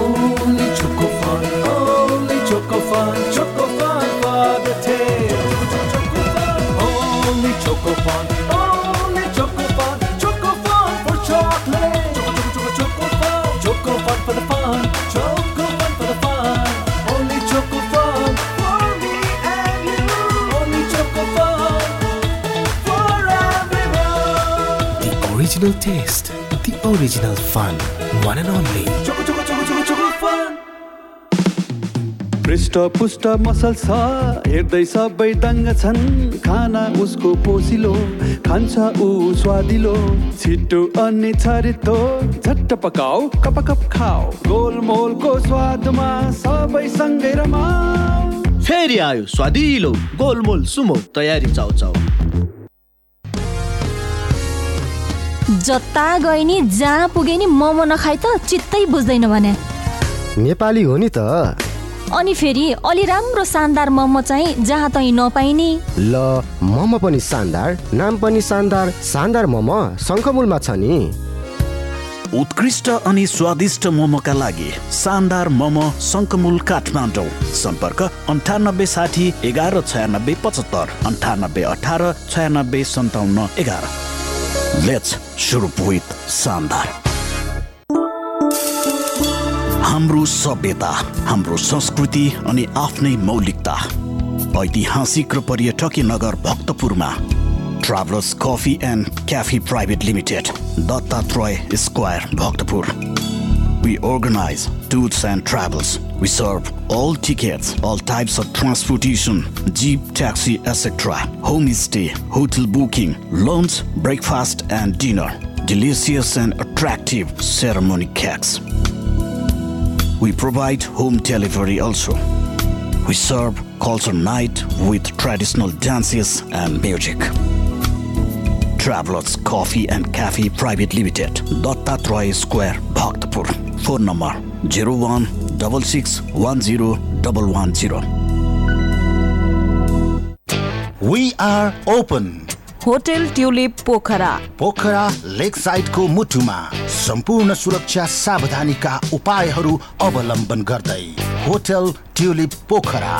Speaker 12: Original taste, the original fun, one and only. Choco, Choco, Choco, Choco, Choco Fun.
Speaker 13: पृष्ठ पुष्ट मसल छ हेर्दै सबै दङ्ग छन्। खाना उसको पोसिलो खान्छ ऊ स्वादिलो। छिटो अनि छरितो झट्ट पकाऊ कप कप खाऊ। गोलमोलको स्वादमा सबै सँगै रमाऊ।
Speaker 14: फेरि आयो स्वादिलो गोलमोल सुमो तयारी चाउ चाउ
Speaker 15: जता गए नि जहाँ पुगे नि मोमो नखाइ त चित्तै बुझ्दैन भने।
Speaker 16: नेपाली हो नि त।
Speaker 15: अनि फेरि अलि राम्रो शानदार मोमो चाहिँ जहाँ तहीँ नपाइने।
Speaker 16: ल मोमो पनि शानदार नाम पनि शानदार शानदार मोमो शङ्खमूलमा छ नि।
Speaker 17: उत्कृष्ट अनि स्वादिष्ट मोमोका लागि शानदार मोमो शङ्कमुल काठमाडौँ। सम्पर्क अन्ठानब्बे साठी एघार छयानब्बे पचहत्तर अन्ठानब्बे अठार छयानब्बे सन्ताउन्न एघार। लेट्स सुरु विथ हाम्रो सभ्यता हाम्रो संस्कृति अनि आफ्नै मौलिकता ऐतिहासिक र पर्यटकीय नगर भक्तपुरमा travellers coffee and cafe private limited Dattatreya square Bhaktapur. We organize tours and travels. We serve all tickets, all types of transportation, jeep, taxi, etc. Homestay, hotel booking, lunch, breakfast, and dinner. Delicious and attractive ceremony cakes. We provide home delivery also. We serve culture night with traditional dances and music. Travelers Coffee and Cafe Private Limited, Dattatray Square, Bhaktapur. Phone number 01
Speaker 18: We are open.
Speaker 7: Hotel tulip Pokhara
Speaker 18: Pokhara lake साइडको मुटुमा सम्पूर्ण सुरक्षा सावधानीका उपायहरू अवलम्बन गर्दै hotel tulip Pokhara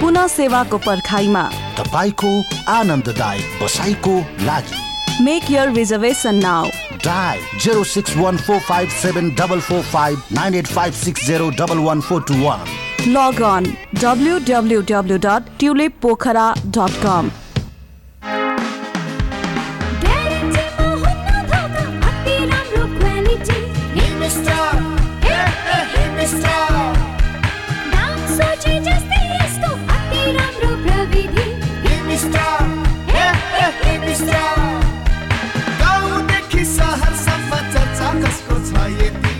Speaker 7: पुनः सेवाको पर्खाइमा
Speaker 18: तपाईँको आनन्ददायक बसाइको लागि।
Speaker 7: Make your reservation now
Speaker 18: dial zero six one four five seven double four five nine eight five six zero double one four two one
Speaker 7: log on W W W dot tulip Pokhara dot com
Speaker 12: गाउँदेखि सहरसम्म चर्चा कसको छ यति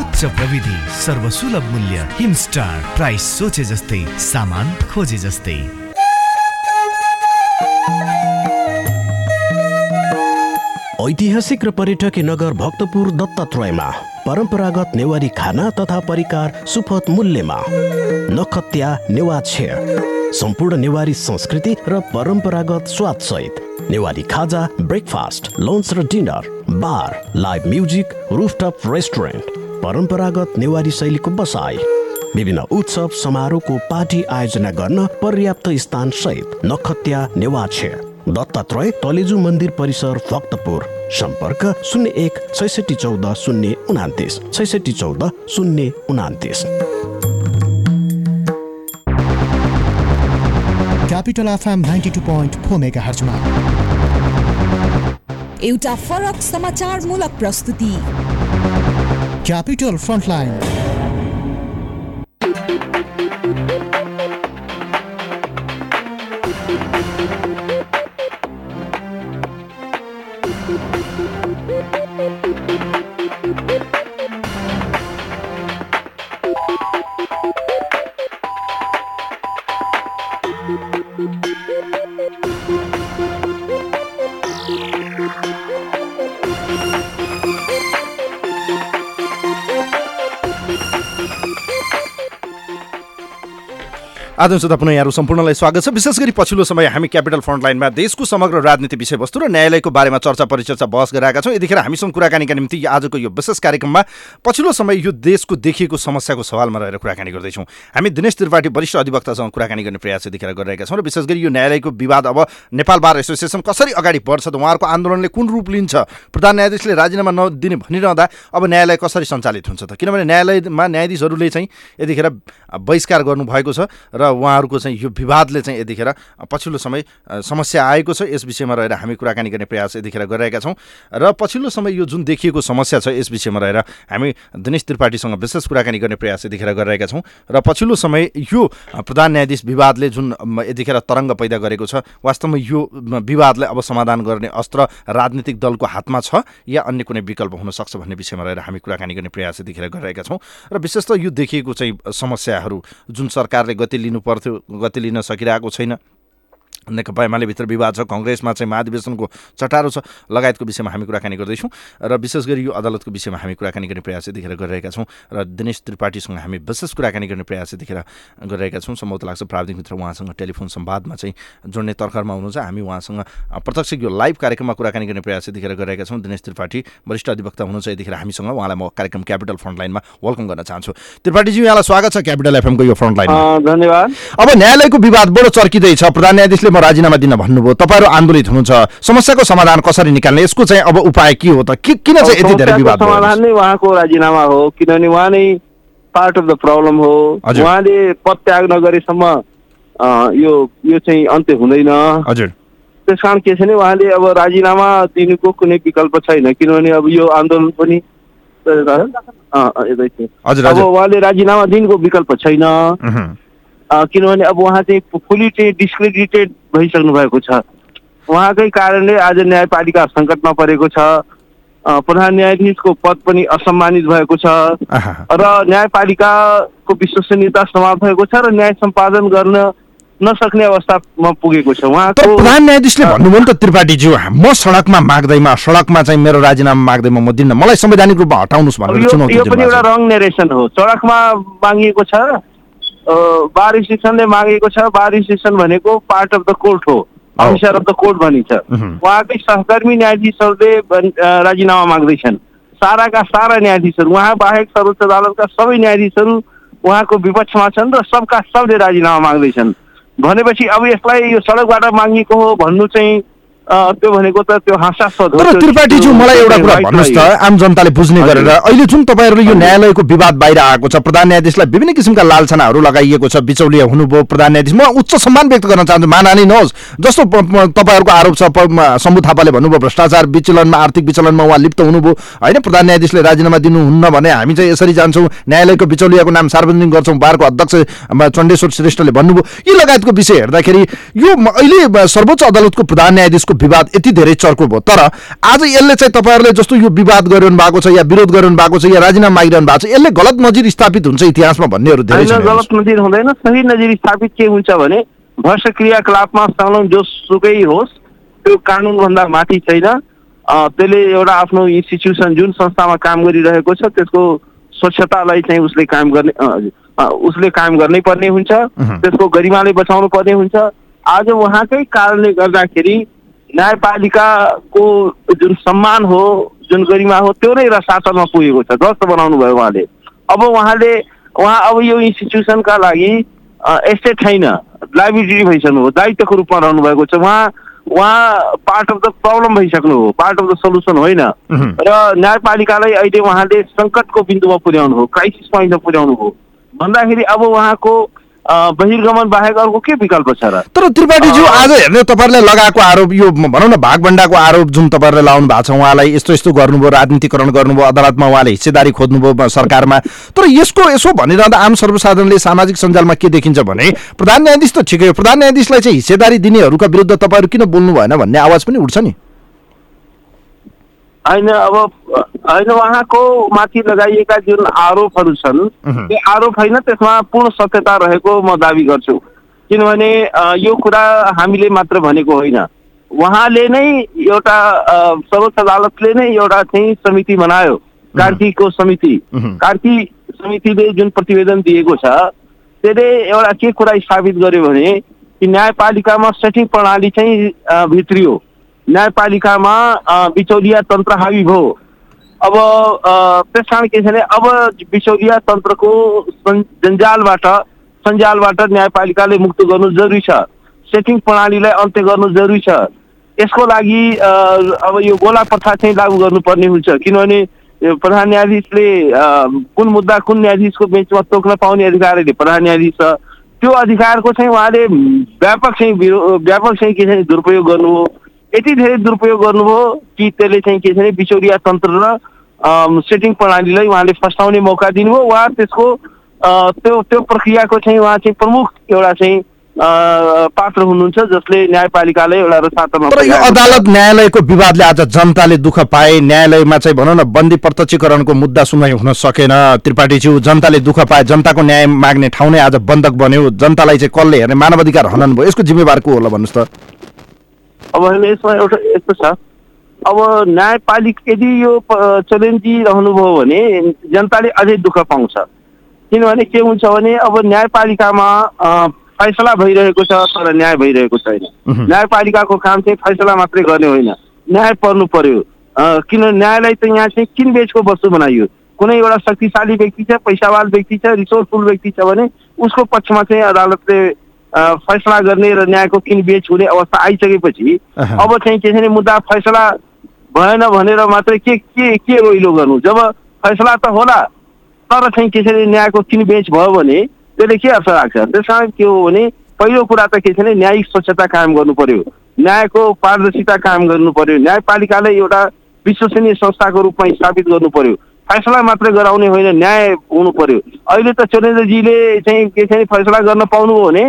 Speaker 19: उच्च प्रविधि सर्वसुलभ मूल्य हिमस्टार प्राइस सोचे जस्तै सामान खोजे जस्तै।
Speaker 17: ऐतिहासिक र पर्यटकीय नगर भक्तपुर दत्तात्रयमा परम्परागत नेवारी खाना तथा परिकार सुपथ मूल्यमा। नखत्या नेवा छेड सम्पूर्ण नेवारी संस्कृति र परम्परागत स्वाद सहित। नेवारी खाजा ब्रेकफास्ट लन्च र dinner bar live music rooftop restaurant परम्परागत नेवारी शैलीको बसाई विभिन्न उत्सव समारोहको पार्टी आयोजना गर्न पर्याप्त स्थान सहित नखत्या नेवाक्षे दत्तात्रय तलेजु मन्दिर परिसर भक्तपुर। सम्पर्क शून्य एक छैसठी चौध शून्य उनातिस छैसठी चौध शून्य उनातिस।
Speaker 6: Capital FM ninety two point four mega हर्चमा
Speaker 20: एउटा फरक समाचारमूलक प्रस्तुति।
Speaker 6: क्यापिटल फ्रन्टलाइन
Speaker 8: आदम श्रोता पुनः यहाँहरू सम्पूर्णलाई स्वागत छ। विशेष गरी पछिल्लो समय हामी क्यापिटल फ्रन्टलाइनमा देशको समग्र राजनीति विषयवस्तु र न्यायालयको बारेमा चर्चा परिचर्चा बहस गरिरहेका छौँ। यतिखेर हामीसँग कुराकानीका निम्ति आजको यो विशेष कार्यक्रममा पछिल्लो समय यो देशको देखिएको समस्याको सवालमा रहेर कुराकानी गर्दैछौँ। हामी दिनेश त्रिपाठी वरिष्ठ अधिवक्तासँग कुराकानी गर्ने प्रयास यतिखेर गरिरहेका छौँ र विशेष गरी यो न्यायालयको विवाद अब नेपाल बार एसोसिएसन कसरी अगाडि बढ्छ त उहाँहरूको आन्दोलनले कुन रूप लिन्छ? प्रधान न्यायाधीशले राजीनामा नदिने भनिरहँदा अब न्यायालय कसरी सञ्चालित हुन्छ त? किनभने न्यायालयमा न्यायाधीशहरूले चाहिँ यतिखेर बहिष्कार गर्नुभएको छ र उहाँहरूको चाहिँ यो विवादले चाहिँ यतिखेर पछिल्लो समय समस्या आएको छ। यस विषयमा रहेर हामी कुराकानी गर्ने प्रयास यतिखेर गरिरहेका छौँ। र पछिल्लो समय यो जुन देखिएको समस्या छ यस विषयमा रहेर हामी दिनेश त्रिपाठीसँग विशेष कुराकानी गर्ने प्रयास यतिखेर गरिरहेका छौँ। र पछिल्लो समय यो प्रधान न्यायाधीश विवादले जुन यतिखेर तरङ्ग पैदा गरेको छ वास्तवमा यो विवादलाई अब समाधान गर्ने अस्त्र राजनीतिक दलको हातमा छ या अन्य कुनै विकल्प हुन सक्छ भन्ने विषयमा रहेर हामी कुराकानी गर्ने प्रयास यतिखेर गरिरहेका छौँ। र विशेष त यो देखिएको चाहिँ समस्याहरू जुन सरकारले गति लिनु पर्थ्यो गति लिन सकिरहेको छैन। नेकपा एमाले भित्र विवाद छ कङ्ग्रेसमा चाहिँ महाधिवेशनको चटारो छ। लगायतको विषयमा हामी कुराकानी गर्दैछौँ र विशेष गरी यो अदालतको विषयमा हामी कुराकानी गर्ने प्रयास यतिखेर गरिरहेका छौँ र दिनेश त्रिपाठीसँग हामी विशेष कुराकानी गर्ने प्रयास यतिखेर गरिरहेका छौँ। सम्भवत लाग्छ प्राविधिक मित्र उहाँसँग टेलिफोन संवादमा चाहिँ जोड्ने तर्खरमा हुनुहुन्छ। हामी उहाँसँग प्रत्यक्ष यो लाइभ कार्यक्रममा कुराकानी गर्ने प्रयास यतिखेर गरिरहेका छौँ। दिनेश त्रिपाठी वरिष्ठ अधिवक्ता हुनुहुन्छ। यतिखेर हामीसँग उहाँलाई म कार्यक्रम क्यापिटल फ्रन्टलाइनमा वेलकम गर्न चाहन्छु। त्रिपाठीजी यहाँलाई स्वागत छ क्यापिटल एफएमको यो फ्रन्टलाइनमा।
Speaker 21: धन्यवाद।
Speaker 8: अब न्यायालयको विवाद बडो चर्किँदैछ। प्रधान न्यायाधीशले राजीनामा दिन भन्नुभयो तपाईँहरू आन्दोलित हुनुहुन्छ समस्याको समाधान कसरी निकाल्ने यसको चाहिँ अब उपाय के हो त किन चाहिँ यति धेरै विवाद?
Speaker 21: समाधान नै उहाँको राजीनामा हो किनभने उहाँ नै पार्ट अफ द प्रब्लम हो। उहाँले पद त्याग नगरेसम्म यो यो चाहिँ अन्त्य हुँदैन
Speaker 8: हजुर
Speaker 21: त्यस कारण के छ भने उहाँले अब राजीनामा दिनुको कुनै विकल्प छैन किनभने अब यो आन्दोलन पनि अब। उहाँले राजीनामा दिनुको विकल्प छैन किनभने अब उहाँ चाहिँ फुल्ली चाहिँ डिस्क्रेडिटेड भइसक्नु भएको छ। उहाँकै कारणले आज न्यायपालिका सङ्कटमा परेको छ। प्रधान न्यायाधीशको पद पनि असम्मानित भएको छ। र न्यायपालिकाको विश्वसनीयता समाप्त भएको छ र न्याय सम्पादन गर्न नसक्ने अवस्थामा पुगेको छ। उहाँको
Speaker 8: प्रधान न्यायाधीशले भन्नुभयो नि त त्रिपाठीज्यू म सडकमा माग्दैमा सडकमा चाहिँ मेरो राजीनामा माग्दैमा म दिन्न। मलाई संवैधानिक रूपमा हटाउनुहोस् भनेर
Speaker 21: यो पनि एउटा। रङ नेरेसन हो। सडकमा मागिएको छ बार एसोसिएसनले मागेको छ। बार एसोसिएसन भनेको पार्ट अफ द कोर्ट हो। अफिसर अफ द कोर्ट भनिन्छ।
Speaker 8: उहुँ।
Speaker 21: उहाँकै सहकर्मी न्यायाधीशहरूले राजीनामा माग्दैछन्। साराका सारा न्यायाधीशहरू उहाँ बाहेक सर्वोच्च अदालतका सबै न्यायाधीशहरू उहाँको विपक्षमा छन् र सबका सबले राजीनामा माग्दैछन्। भनेपछि अब यसलाई यो सडकबाट मागिएको हो भन्नु चाहिँ त्यो भनेको त त्यो
Speaker 8: तर त्रिपाठीज्यू मलाई एउटा कुरा भन्नुहोस् त। आम जनताले बुझ्ने गरेर। अहिले जुन तपाईँहरूले यो न्यायालयको विवाद बाहिर आएको छ प्रधान न्यायाधीशलाई विभिन्न किसिमका लालछनाहरू लगाइएको छ बिचौलिया हुनुभयो प्रधान न्यायाधीश। म उच्च सम्मान व्यक्त गर्न चाहन्छु मानहानि नहोस् जस्तो तपाईँहरूको आरोप छ शम्भु थापाले भन्नुभयो भ्रष्टाचार विचलनमा आर्थिक विचलनमा उहाँ लिप्त हुनुभयो। होइन प्रधान न्यायाधीशले राजीनामा दिनुहुन्न भने हामी चाहिँ यसरी जान्छौँ न्यायालयको बिचौलियाको नाम सार्वजनिक गर्छौँ बारको अध्यक्ष चण्डेश्वर श्रेष्ठले भन्नुभयो। यी लगायतको विषय हेर्दाखेरि यो अहिले सर्वोच्च अदालतको प्रधान न्यायाधीशको विवाद यति धेरै चर्को भयो। तर आज यसले चाहिँ तपाईँहरूले जस्तो यो विवाद गरिरहनु भएको छ या विरोध गरिरहनु भएको छ या राजीनामा मागिरहनु भएको छ यसले गलत नजिर स्थापित हुन्छ इतिहासमा भन्नेहरू धेरै।
Speaker 21: गलत नजिर हुँदैन। सही नजिर स्थापित के हुन्छ भने भ्रष्ट क्रियाकलापमा संलग्न जोसुकै होस् त्यो कानुनभन्दा माथि छैन। त्यसले एउटा आफ्नो इन्स्टिट्युसन जुन संस्थामा काम गरिरहेको छ त्यसको स्वच्छतालाई चाहिँ उसले काम गर्ने उसले काम गर्नै पर्ने हुन्छ। त्यसको गरिमाले बचाउनु पर्ने हुन्छ। आज उहाँकै कारणले गर्दाखेरि न्यायपालिकाको जुन सम्मान हो जुन गरिमा हो त्यो नै रसातलमा पुगेको छ। ध्वस्त बनाउनु भयो उहाँले। अब उहाँले उहाँ अब यो इन्स्टिट्युसनका लागि एस्टेट छैन। लाइबिलिटी भइसक्नु हो दायित्वको रूपमा रहनु भएको छ। उहाँ उहाँ पार्ट अफ द प्रब्लम भइसक्नु हो। पार्ट अफ द सल्युसन होइन। र न्यायपालिकालाई अहिले उहाँले सङ्कटको बिन्दुमा पुर्याउनु हो क्राइसिस पोइन्टमा पुर्याउनु हो। भन्दाखेरि अब उहाँको बहिर्गमन बाहेक अर्को के विकल्प छ र?
Speaker 8: तर त्रिपाठीज्यू आज हेर्ने तपाईँहरूले लगाएको आरोप यो भनौँ न भागभण्डाको आरोप जुन तपाईँहरूले लाउनु भएको छ उहाँलाई यस्तो यस्तो गर्नुभयो राजनीतिकरण गर्नुभयो अदालतमा उहाँले हिस्सेदारी खोज्नुभयो सरकारमा। तर यसको यसो भनिरहँदा आम सर्वसाधारणले सामाजिक सञ्जालमा के देखिन्छ भने प्रधान न्यायाधीश त ठिकै हो प्रधान न्यायाधीशलाई चाहिँ हिस्सेदारी दिनेहरूका विरुद्ध तपाईँहरू किन बोल्नु भएन भन्ने आवाज पनि उठ्छ नि।
Speaker 21: होइन अब होइन उहाँको माथि लगाइएका जुन आरोपहरू छन् त्यो आरोप होइन त्यसमा पूर्ण सत्यता रहेको म दावी गर्छु। किनभने यो कुरा हामीले मात्र भनेको होइन। उहाँले नै एउटा सर्वोच्च अदालतले नै एउटा चाहिँ समिति बनायो। कार्कीको समिति। कार्की समितिले जुन प्रतिवेदन दिएको छ त्यसले एउटा के कुरा स्थापित गर्यो भने कि न्यायपालिकामा सेटिङ प्रणाली चाहिँ भित्रियो। न्यायपालिकामा बिचौलिया तन्त्र हावी भयो। अब त्यस कारण के छ भने अब बिचौलिया तन्त्रको जन्जालबाट सञ्जालबाट न्यायपालिकाले मुक्त गर्नु जरुरी छ। सेटिङ प्रणालीलाई अन्त्य गर्नु जरुरी छ। यसको लागि अब यो गोला प्रथा चाहिँ लागू गर्नुपर्ने हुन्छ। किनभने प्रधान न्यायाधीशले कुन मुद्दा कुन न्यायाधीशको बेन्चमा तोक्न पाउने अधिकार अहिले प्रधान न्यायाधीश छ। त्यो अधिकारको चाहिँ उहाँले व्यापक चाहिँ व्यापक चाहिँ के छ दुरुपयोग गर्नु हो यति धेरै दुरुपयोग गर्नुभयो कि त्यसले चाहिँ के छ भने बिचौलिया तन्त्र र सेटिङ प्रणालीलाई उहाँले फस्टाउने मौका दिनुभयो। उहाँ त्यसको त्यो त्यो प्रक्रियाको चाहिँ उहाँ चाहिँ प्रमुख एउटा चाहिँ पात्र हुनुहुन्छ जसले न्यायपालिकालाई एउटा
Speaker 8: तर यो। अदालत न्यायालयको विवादले आज जनताले दुःख पाए। न्यायालयमा चाहिँ भनौँ न बन्दी प्रत्यक्षीकरणको मुद्दा सुनवाई हुन सकेन। त्रिपाठीज्यू जनताले दुःख पाए। जनताको न्याय माग्ने ठाउँ नै आज बन्धक बन्यो। जनतालाई चाहिँ कसले हेर्ने? मानवाधिकार हनन भयो। यसको जिम्मेवार को होला भन्नुहोस् त?
Speaker 21: अब होइन यसमा एउटा यस्तो छ। अब न्यायपालिका यदि यो रहनुभयो भने जनताले अझै दुःख पाउँछ। किनभने के हुन्छ भने अब न्यायपालिकामा फैसला भइरहेको छ तर न्याय भइरहेको छैन। न्यायपालिकाको काम चाहिँ फैसला मात्रै गर्ने होइन। न्याय पर्नु पर्यो। किनभने न्यायलाई त यहाँ चाहिँ किनबेचको वस्तु बनाइयो? कुनै एउटा शक्तिशाली व्यक्ति छ पैसावाल व्यक्ति छ रिसोर्सफुल व्यक्ति छ भने उसको पक्षमा चाहिँ अदालतले फैसला गर्ने र न्यायको किनबेच हुने अवस्था आइसकेपछि। अब चाहिँ के छ भने मुद्दा फैसला भएन भनेर मात्रै के के के रोइलो गर्नु? जब फैसला त होला तर चाहिँ के छ भने न्यायको किनबेच भयो भने त्यसले के अर्थ राख्छ? त्यस कारण के हो भने पहिलो कुरा त के छ भने न्यायिक स्वच्छता कायम गर्नु पर्यो। न्यायको पारदर्शिता कायम गर्नु पर्यो। न्यायपालिकालाई एउटा विश्वसनीय संस्थाको रूपमा स्थापित गर्नु पर्यो। फैसला मात्रै गराउने होइन न्याय हुनु पर्यो। अहिले त चन्द्रजीले चाहिँ के छ भने फैसला गर्न पाउनुभयो भने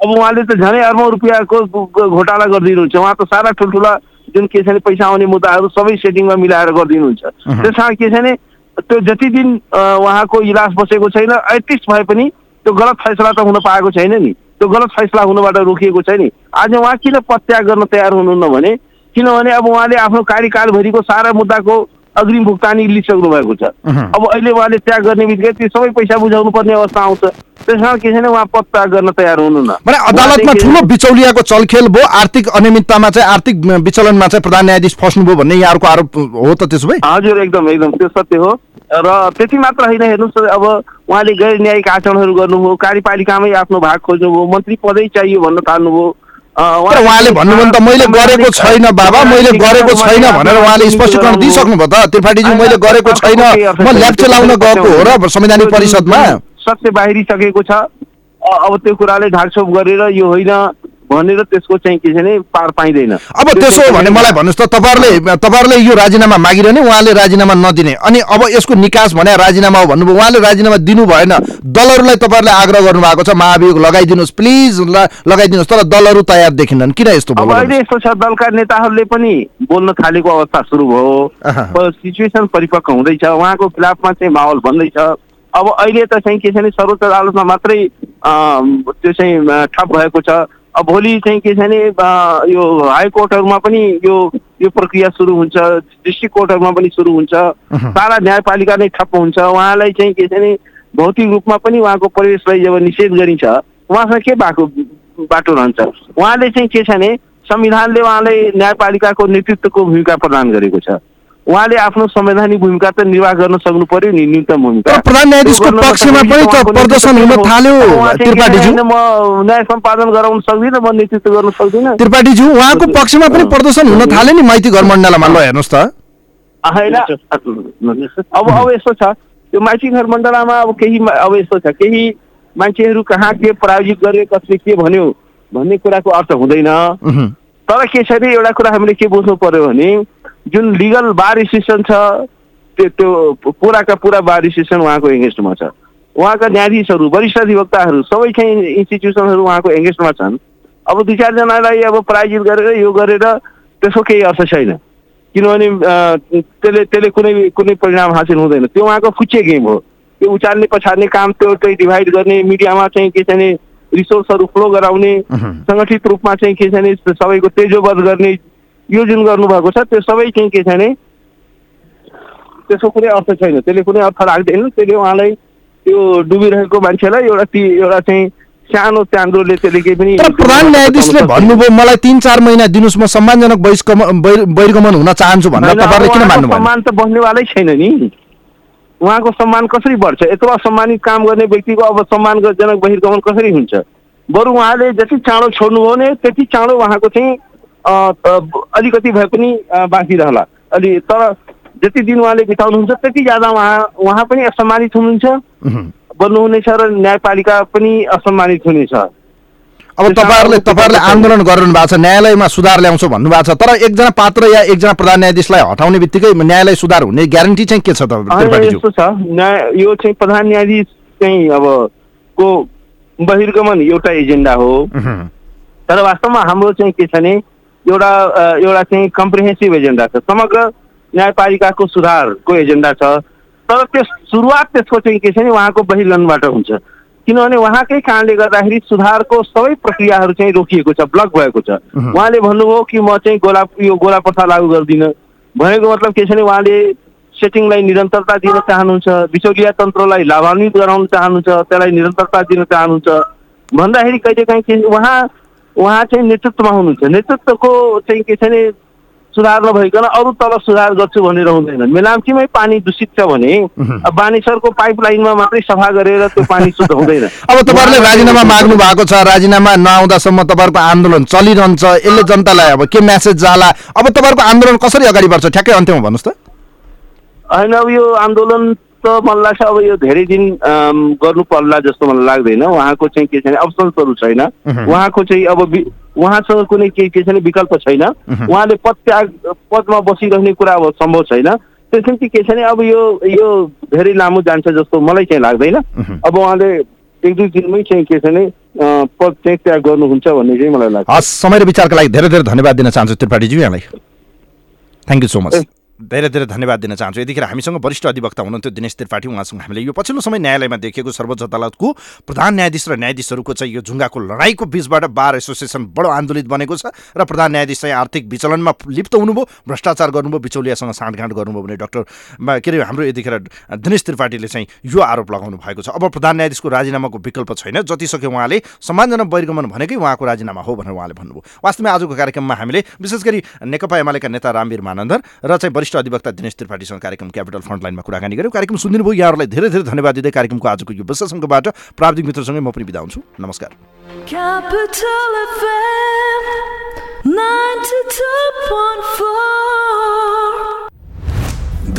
Speaker 21: अब उहाँले त झनै अर्बौँ रुपियाँको घोटाला गरिदिनुहुन्छ। उहाँ त सारा ठुल्ठुला जुन के छ भने पैसा आउने मुद्दाहरू सबै सेटिङमा मिलाएर गरिदिनुहुन्छ। त्यस कारण के छ भने त्यो जति दिन उहाँको इलाज बसेको छैन एटलिस्ट भए पनि त्यो गलत फैसला त हुन पाएको छैन नि। त्यो गलत फैसला हुनबाट रोकिएको छैन नि। आज उहाँ किन पत्याग गर्न तयार हुनुहुन्न भने किनभने अब उहाँले आफ्नो कार्यकालभरिको सारा मुद्दाको अग्रिम भुक्तानी लिइसक्नु भएको छ अब अहिले उहाँले त्याग गर्ने बित्तिकै त्यो सबै पैसा बुझाउनु पर्ने अवस्था आउँछ। त्यस कारण के छैन उहाँ पत्याग गर्न तयार हुनुहुन्न।
Speaker 8: भने अदालतमा ठुलो बिचौलियाको चलखेल भयो आर्थिक अनियमिततामा चाहिँ आर्थिक विचलनमा चाहिँ प्रधान न्यायाधीश फस्नुभयो भन्ने यहाँहरूको आरोप हो त त्यसो भए?
Speaker 21: हजुर एकदम एकदम त्यो सत्य हो। र त्यति मात्र होइन हेर्नुहोस् अब उहाँले गैर न्यायिक आचरणहरू गर्नुभयो कार्यपालिकामै आफ्नो भाग खोज्नुभयो मन्त्री पदै चाहियो भन्न थाल्नुभयो।
Speaker 8: तर उहाँले भन्नुभयो त मैले गरेको छैन बाबा मैले गरेको छैन भनेर उहाँले स्पष्टीकरण दिइसक्नु भयो त। त्रिपाठीजी मैले गरेको छैन। म ल्याब चलाउन गएको हो र संवैधानिक परिषदमा।
Speaker 21: सत्य बाहिरिसकेको छ। अब त्यो कुराले ढाकछोप गरेर यो होइन। भनेर त्यसको चाहिँ के छ भने पार पाइँदैन।
Speaker 8: अब त्यसो हो भने मलाई भन्नुहोस् त तपाईँहरूले तपाईँहरूले यो राजीनामा मागिरहने उहाँले राजीनामा नदिने। अनि अब यसको निकास भने राजीनामा हो भन्नुभयो उहाँले राजीनामा दिनु भएन। दलहरूलाई तपाईँहरूले आग्रह गर्नुभएको छ महाभियोग लगाइदिनुहोस् प्लिज लगाइदिनुहोस् तर दलहरू तयार देखिनन् किन यस्तो
Speaker 21: अब
Speaker 8: भयो
Speaker 21: अहिले यस्तो छ दलका नेताहरूले पनि बोल्न थालेको अवस्था सुरु भयो। सिचुएसन परिपक्व हुँदैछ उहाँको खिलाफमा चाहिँ माहौल बन्दैछ। अब अहिले त चाहिँ के छ भने सर्वोच्च अदालतमा मात्रै त्यो चाहिँ ठप भएको छ। भोलि चाहिँ के छ भने यो हाई कोर्टहरूमा पनि यो यो प्रक्रिया सुरु हुन्छ डिस्ट्रिक्ट कोर्टहरूमा पनि सुरु हुन्छ। सारा न्यायपालिका नै ठप्प हुन्छ। उहाँलाई चाहिँ के छ भने भौतिक रूपमा पनि उहाँको प्रवेशलाई जब निषेध गरिन्छ उहाँसँग के भएको बाटो रहन्छ? उहाँले चाहिँ के छ भने संविधानले उहाँलाई न्यायपालिकाको नेतृत्वको भूमिका प्रदान गरेको छ। उहाँले आफ्नो संवैधानिक भूमिका त निर्वाह गर्न सक्नु पर्यो नि न्यूनतम भूमिका।
Speaker 8: प्रधान न्यायाधीशको पक्षमा पनि त प्रदर्शन हुन थाल्यो, त्रिपाठीज्यू।
Speaker 21: म न्याय सम्पादन गराउन सक्दिनँ म नेतृत्व गर्न सक्दिनँ।
Speaker 8: त्रिपाठीज्यू उहाँको पक्षमा पनि प्रदर्शन हुन थाल्यो नि माइती घर मण्डलमा। ल हेर्नुहोस् त।
Speaker 21: होइन अब अब यस्तो छ। त्यो माइती घर मण्डलामा अब केही अब यस्तो छ। केही मान्छेहरू कहाँ के प्रायोजित गरे कसले के भन्यो भन्ने कुराको अर्थ हुँदैन। तर के छ अरे एउटा कुरा हामीले के बुझ्नु पर्यो भने जुन लिगल बार एसोसिएसन छ त्यो त्यो पुराका पुरा बार एसोसिएसन उहाँको एगेन्स्टमा छ। उहाँका न्यायाधीशहरू वरिष्ठ अधिवक्ताहरू सबै चाहिँ इन्स्टिट्युसनहरू उहाँको एगेन्स्टमा छन्। अब दुई चारजनालाई अब प्रायोजित गरेर यो गरेर त्यसको केही अर्थ छैन। किनभने त्यसले त्यसले कुनै कुनै परिणाम हासिल हुँदैन। त्यो उहाँको फुच्चे गेम हो। त्यो उचाल्ने पछार्ने काम त्यो चाहिँ डिभाइड गर्ने मिडियामा चाहिँ के छ भने रिसोर्सहरू फ्लो गराउने सङ्गठित रूपमा चाहिँ के छ भने सबैको तेजोवध गर्ने यो जुन गर्नुभएको छ त्यो सबै चाहिँ के छ भने त्यसको कुनै अर्थ छैन। त्यसले कुनै अर्थ राख्दैन। त्यसले उहाँलाई त्यो डुबिरहेको मान्छेलाई एउटा ती एउटा चाहिँ सानो चान्द्रोले त्यसले केही पनि
Speaker 8: प्रधान न्यायाधीशले भन्नुभयो मलाई तिन चार महिना दिनुहोस् म सम्मानजनक बहिर्गमन हुन चाहन्छु भनेर
Speaker 21: अब
Speaker 8: किन मान्नु
Speaker 21: सम्मान त बस्नेवालै छैन नि। उहाँको सम्मान कसरी बढ्छ? यत्रो सम्मानित काम गर्ने व्यक्तिको अब सम्मानजनक बहिर्गमन कसरी हुन्छ? बरु उहाँले जति चाँडो छोड्नुभयो भने त्यति चाँडो उहाँको चाहिँ अलिकति भए पनि बाँकी रहला। अलि तर जति दिन उहाँले बिताउनुहुन्छ त्यति ज्यादा उहाँ उहाँ पनि असम्मानित हुनुहुन्छ। बन्नुहुनेछ र न्यायपालिका पनि असम्मानित हुनेछ।
Speaker 8: अब तपाईँहरूले तपाईँहरूले आन्दोलन गरिरहनु भएको छ न्यायालयमा सुधार ल्याउँछु भन्नुभएको छ तर एकजना पात्र या एकजना प्रधान न्यायाधीशलाई हटाउने बित्तिकै न्यायालय सुधार हुने ग्यारेन्टी चाहिँ के छ
Speaker 21: यस्तो छ। न्याय यो चाहिँ प्रधान न्यायाधीश चाहिँ अब को बहिर्गमन एउटा एजेन्डा हो। तर वास्तवमा हाम्रो चाहिँ के छ भने एउटा एउटा चाहिँ कम्प्रिहेन्सिभ एजेन्डा छ। समग्र न्यायपालिकाको सुधारको एजेन्डा छ। तर त्यस सुरुवात त्यसको चाहिँ के छ भने उहाँको बहिर्गमनबाट हुन्छ। किनभने उहाँकै कारणले गर्दाखेरि सुधारको सबै प्रक्रियाहरू चाहिँ रोकिएको छ ब्लक भएको छ। उहाँले भन्नुभयो कि म चाहिँ गोला यो गोला प्रथा लागू गर्दिनँ। भनेको मतलब के छ भने उहाँले सेटिङलाई निरन्तरता दिन चाहनुहुन्छ बिचौलिया तन्त्रलाई लाभान्वित गराउन चाहनुहुन्छ त्यसलाई निरन्तरता दिन चाहनुहुन्छ। भन्दाखेरि कहिलेकाहीँ के उहाँ उहाँ चाहिँ नेतृत्वमा हुनुहुन्छ। नेतृत्वको चाहिँ के छ भने सुधार नभइकन अरू तल सुधार गर्छु भनेर हुँदैन मेलाम्चीमै पानी दूषित छ भने अब बानेश्वरको पाइप लाइनमा मात्रै सफा गरेर त्यो पानी शुद्ध हुँदैन।
Speaker 8: अब तपाईँहरूले राजीनामा माग्नु भएको छ राजीनामा नआउँदासम्म तपाईँहरूको आन्दोलन चलिरहन्छ यसले जनतालाई अब के म्यासेज जाला? अब तपाईँहरूको आन्दोलन कसरी अगाडि बढ्छ? ठ्याक्कै अन्त्यमा भन्नुहोस् त।
Speaker 21: होइन अब यो आन्दोलन त मलाई लाग्छ अब यो धेरै दिन गर्नु पर्ला जस्तो मलाई लाग्दैन। उहाँको चाहिँ के छैन अवसरहरू छैन। उहाँको चाहिँ अब उहाँसँग कुनै के के छैन विकल्प छैन। उहाँले पद त्याग पदमा बसिरहने कुरा अब सम्भव छैन। त्यस निम्ति के छ भने अब यो यो धेरै लामो जान्छ जस्तो मलाई चाहिँ लाग्दैन। अब उहाँले एक दुई दिनमै चाहिँ के छ भने पद चाहिँ त्याग गर्नुहुन्छ भन्ने चाहिँ मलाई लाग्छ।
Speaker 8: हस् समय र विचारका लागि धेरै धेरै धन्यवाद दिन चाहन्छु त्रिपाठीज्यू यहाँलाई। थ्याङ्क यू सो मच धेरै धेरै धन्यवाद दिन चाहन्छु। यतिखेर हामीसँग वरिष्ठ अधिवक्ता हुनुहुन्थ्यो दिनेश त्रिपाठी। उहाँसँग हामीले यो पछिल्लो समय न्यायालयमा देखिएको सर्वोच्च अदालतको प्रधान न्यायाधीश र न्यायाधीशहरूको चाहिँ यो झुङ्गाको लडाइँको बिचबाट बार एसोसिएसन बडो आन्दोलित बनेको छ र प्रधान न्यायाधीश चाहिँ आर्थिक विचलनमा लिप्त हुनुभयो भ्रष्टाचार गर्नुभयो बिचौलियासँग साँठगाँठ गर्नुभयो भने डक्टर के अरे हाम्रो यतिखेर दिनेश त्रिपाठीले चाहिँ यो आरोप लगाउनु भएको छ। अब प्रधान न्यायाधीशको राजीनामाको विकल्प छैन। जतिसक्यो उहाँले सम्मानजनक बहिर्गमन भनेकै उहाँको राजीनामा हो भनेर उहाँले भन्नुभयो। वास्तवमा आजको कार्यक्रममा हामीले विशेष गरी नेकपा एमालेका नेता रामवीर मानन्दर र चाहिँ वरिष्ठ अधिवक्ता दिनेश त्रिपाठीसँग कार्यक्रम क्यापिटल फ्रन्टलाइनमा कुराकानी गऱ्यौँ कार्यक्रम सुनिदिनु भयो यहाँहरूलाई धेरै धेरै धन्यवाद दिँदै कार्यक्रमको आजको यो विशेष अङ्कबाट प्राविधिक मित्रसँगै म पनि बिदा हुन्छु। नमस्कार।
Speaker 5: FM 92.4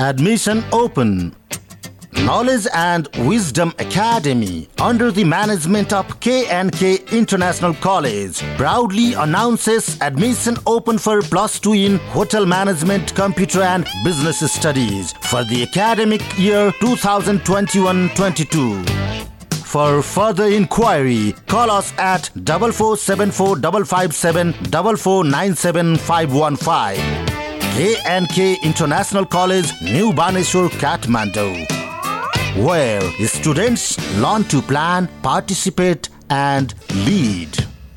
Speaker 18: Admission open. Knowledge and Wisdom Academy, under the management of K&K International College, proudly announces admission open for plus 2 in Hotel Management, Computer and Business Studies for the academic year 2021-22. For further inquiry, call us at 447455751497 K&K International College, New Baneshwar, Kathmandu, where students learn to plan, participate, and lead.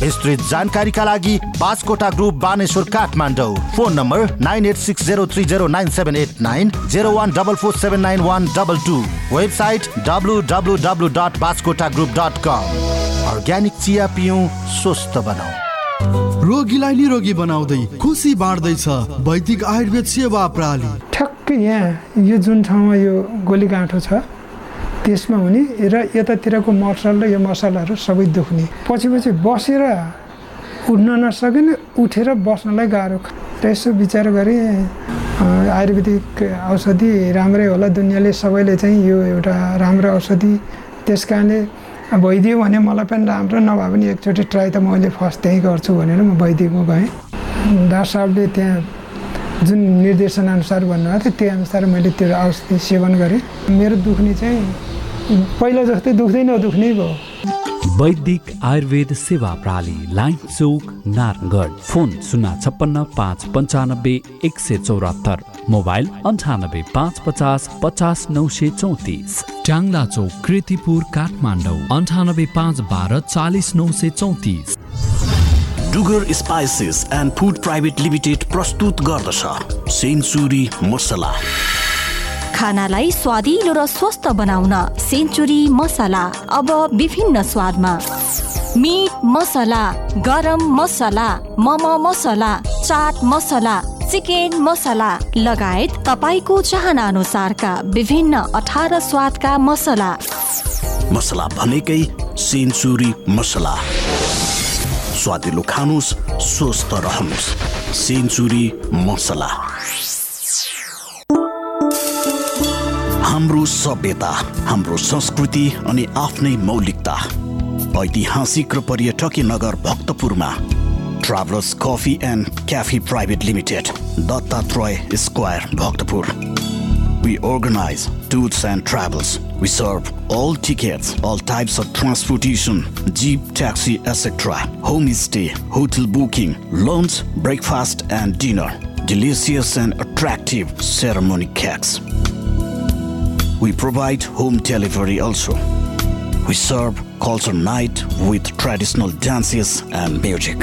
Speaker 18: विस्तृत जानकारीका लागि Baskota group Baneshwar Kathmandu. Phone number nine eight six zero three zero nine seven eight nine zero one double four seven nine one double two. Website W W W dot Baskota group dot com organic चिया पियौँ स्वस्थ बनाऊ
Speaker 22: रोगीलाई निरोगी बनाउँदै खुसी बाँड्दैछ वैदिक आयुर्वेद सेवा प्रणाली
Speaker 23: ठ्याक्कै यहाँ यो जुन ठाउँमा यो गोलीगाँठो छ त्यसमा हुने र यतातिरको मसल र यो मसलाहरू सबै दुख्ने। पछि पछि बसेर उठ्न नसकिने उठेर बस्नलाई गाह्रो र यसो विचार गरेँ आयुर्वेदिक औषधि राम्रै होला दुनियाँले सबैले चाहिँ यो एउटा राम्रो औषधि। त्यस कारणले भइदियो भने मलाई पनि राम्रो नभए पनि एकचोटि ट्राई त मैले फर्स्ट त्यहीँ गर्छु भनेर म वैदिकमा गएँ। डाक्टर साहबले त्यहाँ जुन निर्देशनअनुसार भन्नुभएको थियो त्यही अनुसार मैले त्यो औषधि सेवन गरेँ। मेरो दुख्ने चाहिँ पहिला जस्तै दुख्दै नदुख्ने भयो।
Speaker 24: वैदिक आयुर्वेद सेवा प्रणाली लाइन चौक नारायणगढ। फोन शून्य छप्पन्न पाँच पन्चानब्बे एक सय चौरात्तर। मोबाइल अन्ठानब्बे पाँच पचास पचास नौ सय चौतिस। ट्याङ्ला चौक कृतिपुर काठमाडौँ। अन्ठानब्बे पाँच बाह्र चालिस नौ सय चौतिस।
Speaker 17: Dugar spices and food private limited प्रस्तुत गर्दछ। सेन्चुरी मसला
Speaker 7: खानालाई स्वादिलो र स्वस्थ बनाउन सेन्चुरी मसला अब विभिन्न स्वादमा। मिट मसला गरम मसला मम मसला चाट मसला चिकन मसला लगायत तपाईँको चाहना अनुसारका विभिन्न अठार स्वादका मसला।
Speaker 17: मसला भनेकै सेन्चुरी मसला। स्वादिलो खानुहोस् स्वस्थ रहनुहोस् सेन्चुरी मसला। हाम्रो सभ्यता हाम्रो संस्कृति अनि आफ्नै मौलिकता ऐतिहासिक र पर्यटकीय नगर भक्तपुरमा travellers coffee and cafe private limited Dattatreya square Bhaktapur We organize tours and travels. We serve all tickets, all types of transportation, jeep, taxi, etc. Homestay, hotel booking, lunch, breakfast, and dinner. Delicious and attractive ceremony cakes. We provide home delivery also. We serve culture night with traditional dances and music.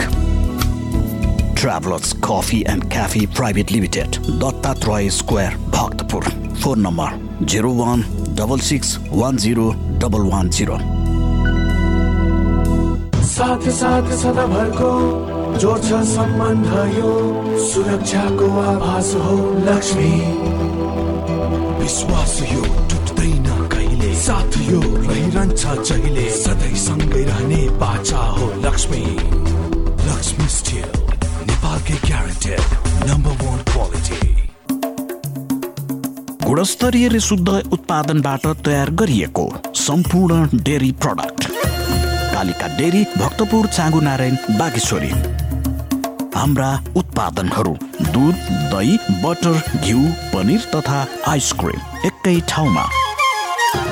Speaker 17: Travelers Coffee and Cafe Private Limited, Dattatray Square, Bhaktapur. Phone number 01
Speaker 12: साथ साथ सदाभरको जोड्छ सम्बन्ध यो सुरक्षाको आभास हो लक्ष्मी विश्वास कहिले साथ यो रहिरहन्छ जहिले। सधैँ सँगै रहने बाचा हो लक्ष्मी। लक्ष्मी स्टिल नेपालकै ग्यारेन्टेड नम्बर वान क्वालिटी
Speaker 17: गुणस्तरीय र शुद्ध उत्पादनबाट तयार गरिएको सम्पूर्ण dairy product Kalika dairy Bhaktapur Changu Narayan Bageshwari. हाम्रा उत्पादनहरू दुध दही बटर घिउ पनिर तथा आइसक्रिम एकै ठाउँमा।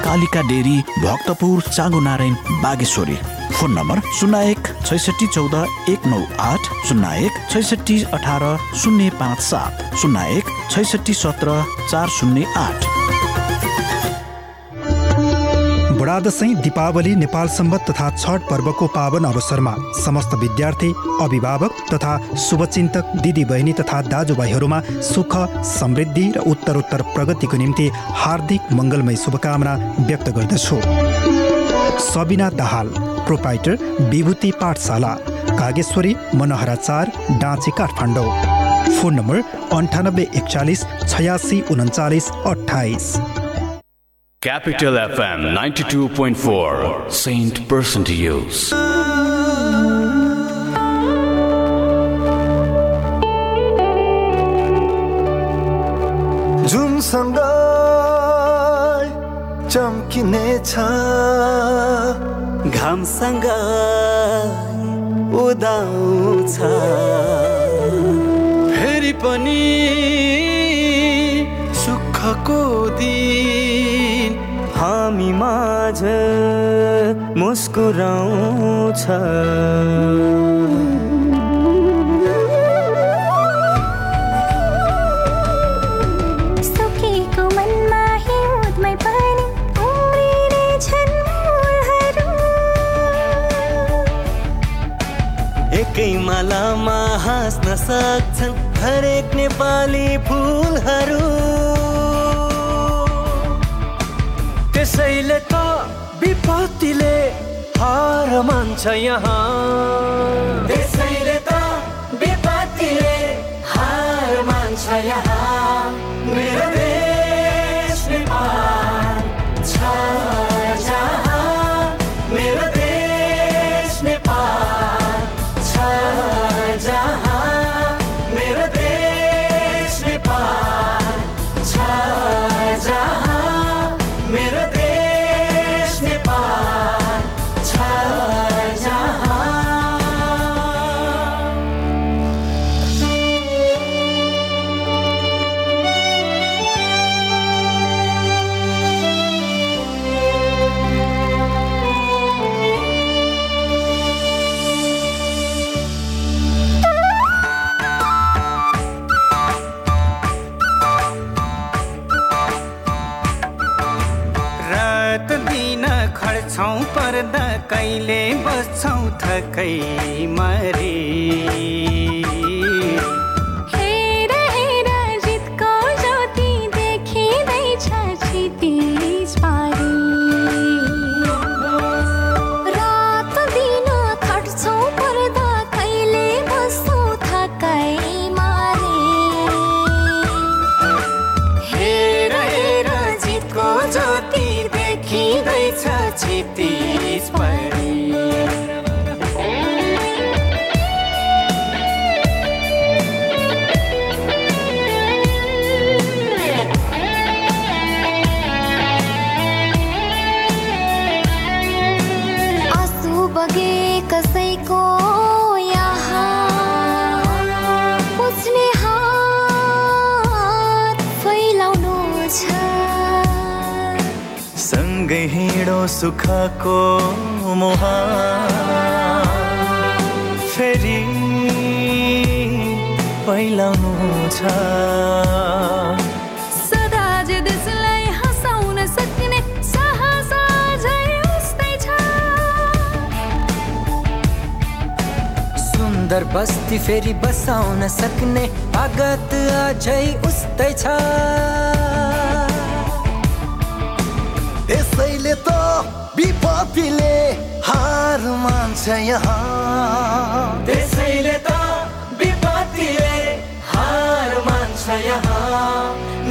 Speaker 17: Kalika dairy Bhaktapur Changunarayan Bageshwari. Phone number शून्य एक छैसठी चौध एक नौ आठ शून्य एक छैसठी अठार शून्य पाँच सात। शून्य एक छैसठी सत्र चार शून्य आठ।
Speaker 25: दसैँ दीपावली नेपाल सम्बत तथा छठ पर्वको पावन अवसरमा समस्त विद्यार्थी अभिभावक तथा शुभचिन्तक दिदी बहिनी तथा दाजुभाइहरूमा सुख समृद्धि र उत्तरोत्तर प्रगतिको निम्ति हार्दिक मङ्गलमय शुभकामना व्यक्त गर्दछु। सबिना दाहाल प्रोपाइटर विभूति पाठशाला कागेश्वरी मनोहरा चार डाँची काठमाडौँ। फोन नम्बर अन्ठानब्बे एकचालिस छयासी उन्चालिस अठाइस
Speaker 26: Capital FM 92.4 Saint Use.
Speaker 12: जुनसँग चम्किनेछ घामसँग उदाउँछ। फेरि पनि सुखको दिन। हामी माझ मुस्कुराउँछ। एकै मालामा हाँस्न सक्छन् हरेक नेपाली फुलहरू त्यसैले त विपत्तिले हार मान्छ यहाँ। त्यसैले त विपत्तिले हार मान्छ यहाँ। बस्छौँ थकै मरे। सुखको मुहान फेरि पहिलाउनु छ।
Speaker 27: सदा जे देशलाई हँसाउन सक्ने साहस अझै उस्तै छ।
Speaker 12: सुन्दर बस्ती फेरि बसाउन सक्ने तागत अझै उस्तै छ। विपत्तिले हार मान्छ यहाँ। त्यसैले त विपत्तिले हार मान्छ यहाँ।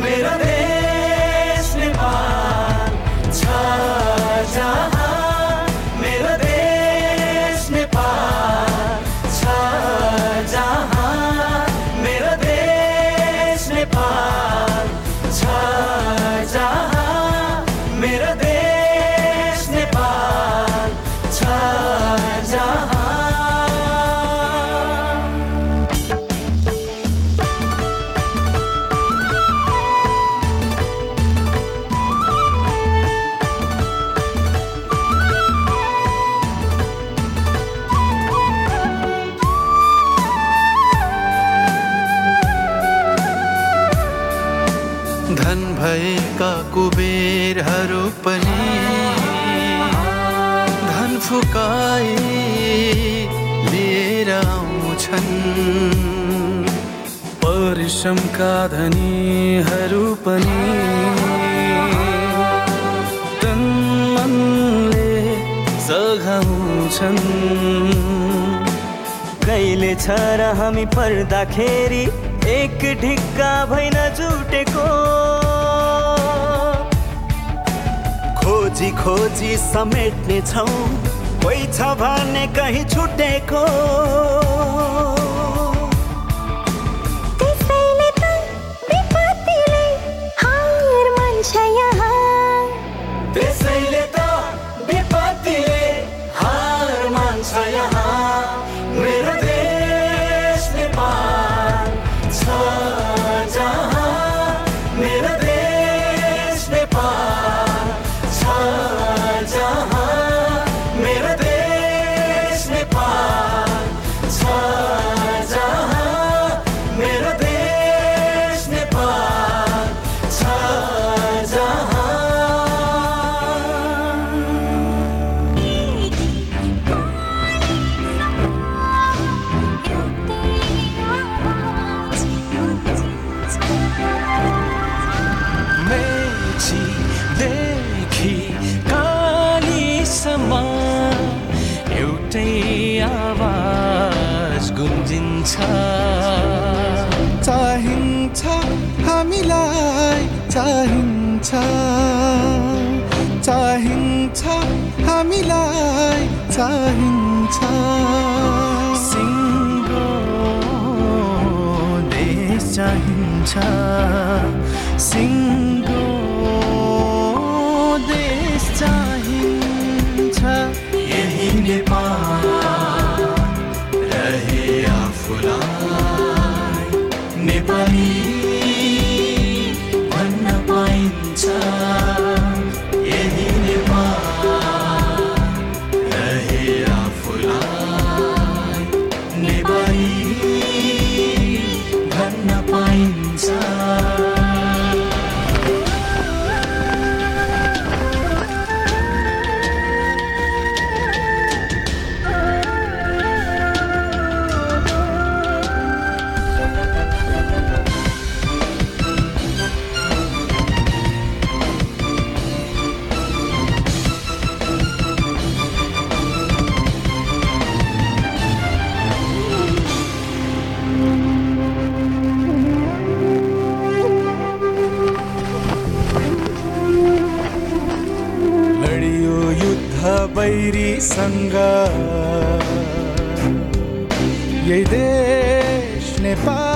Speaker 12: मेरो देश नेपाल छ जहाँ। मेरो देश छ जहाँ। मेरो देश
Speaker 13: पनि धन फुकाई लिएर आउँछन्। परिश्रमका धनीहरू पनि तन मनले सघाउँछन्।
Speaker 28: कहिले छ र हामी पर्दाखेरि एक ढिक्का भइन जुटेको
Speaker 12: खोजी खोजी समेट्ने छौ कोही छ भने कहीँ छुटेको।
Speaker 13: time. Sing संग ये देश नेपाल।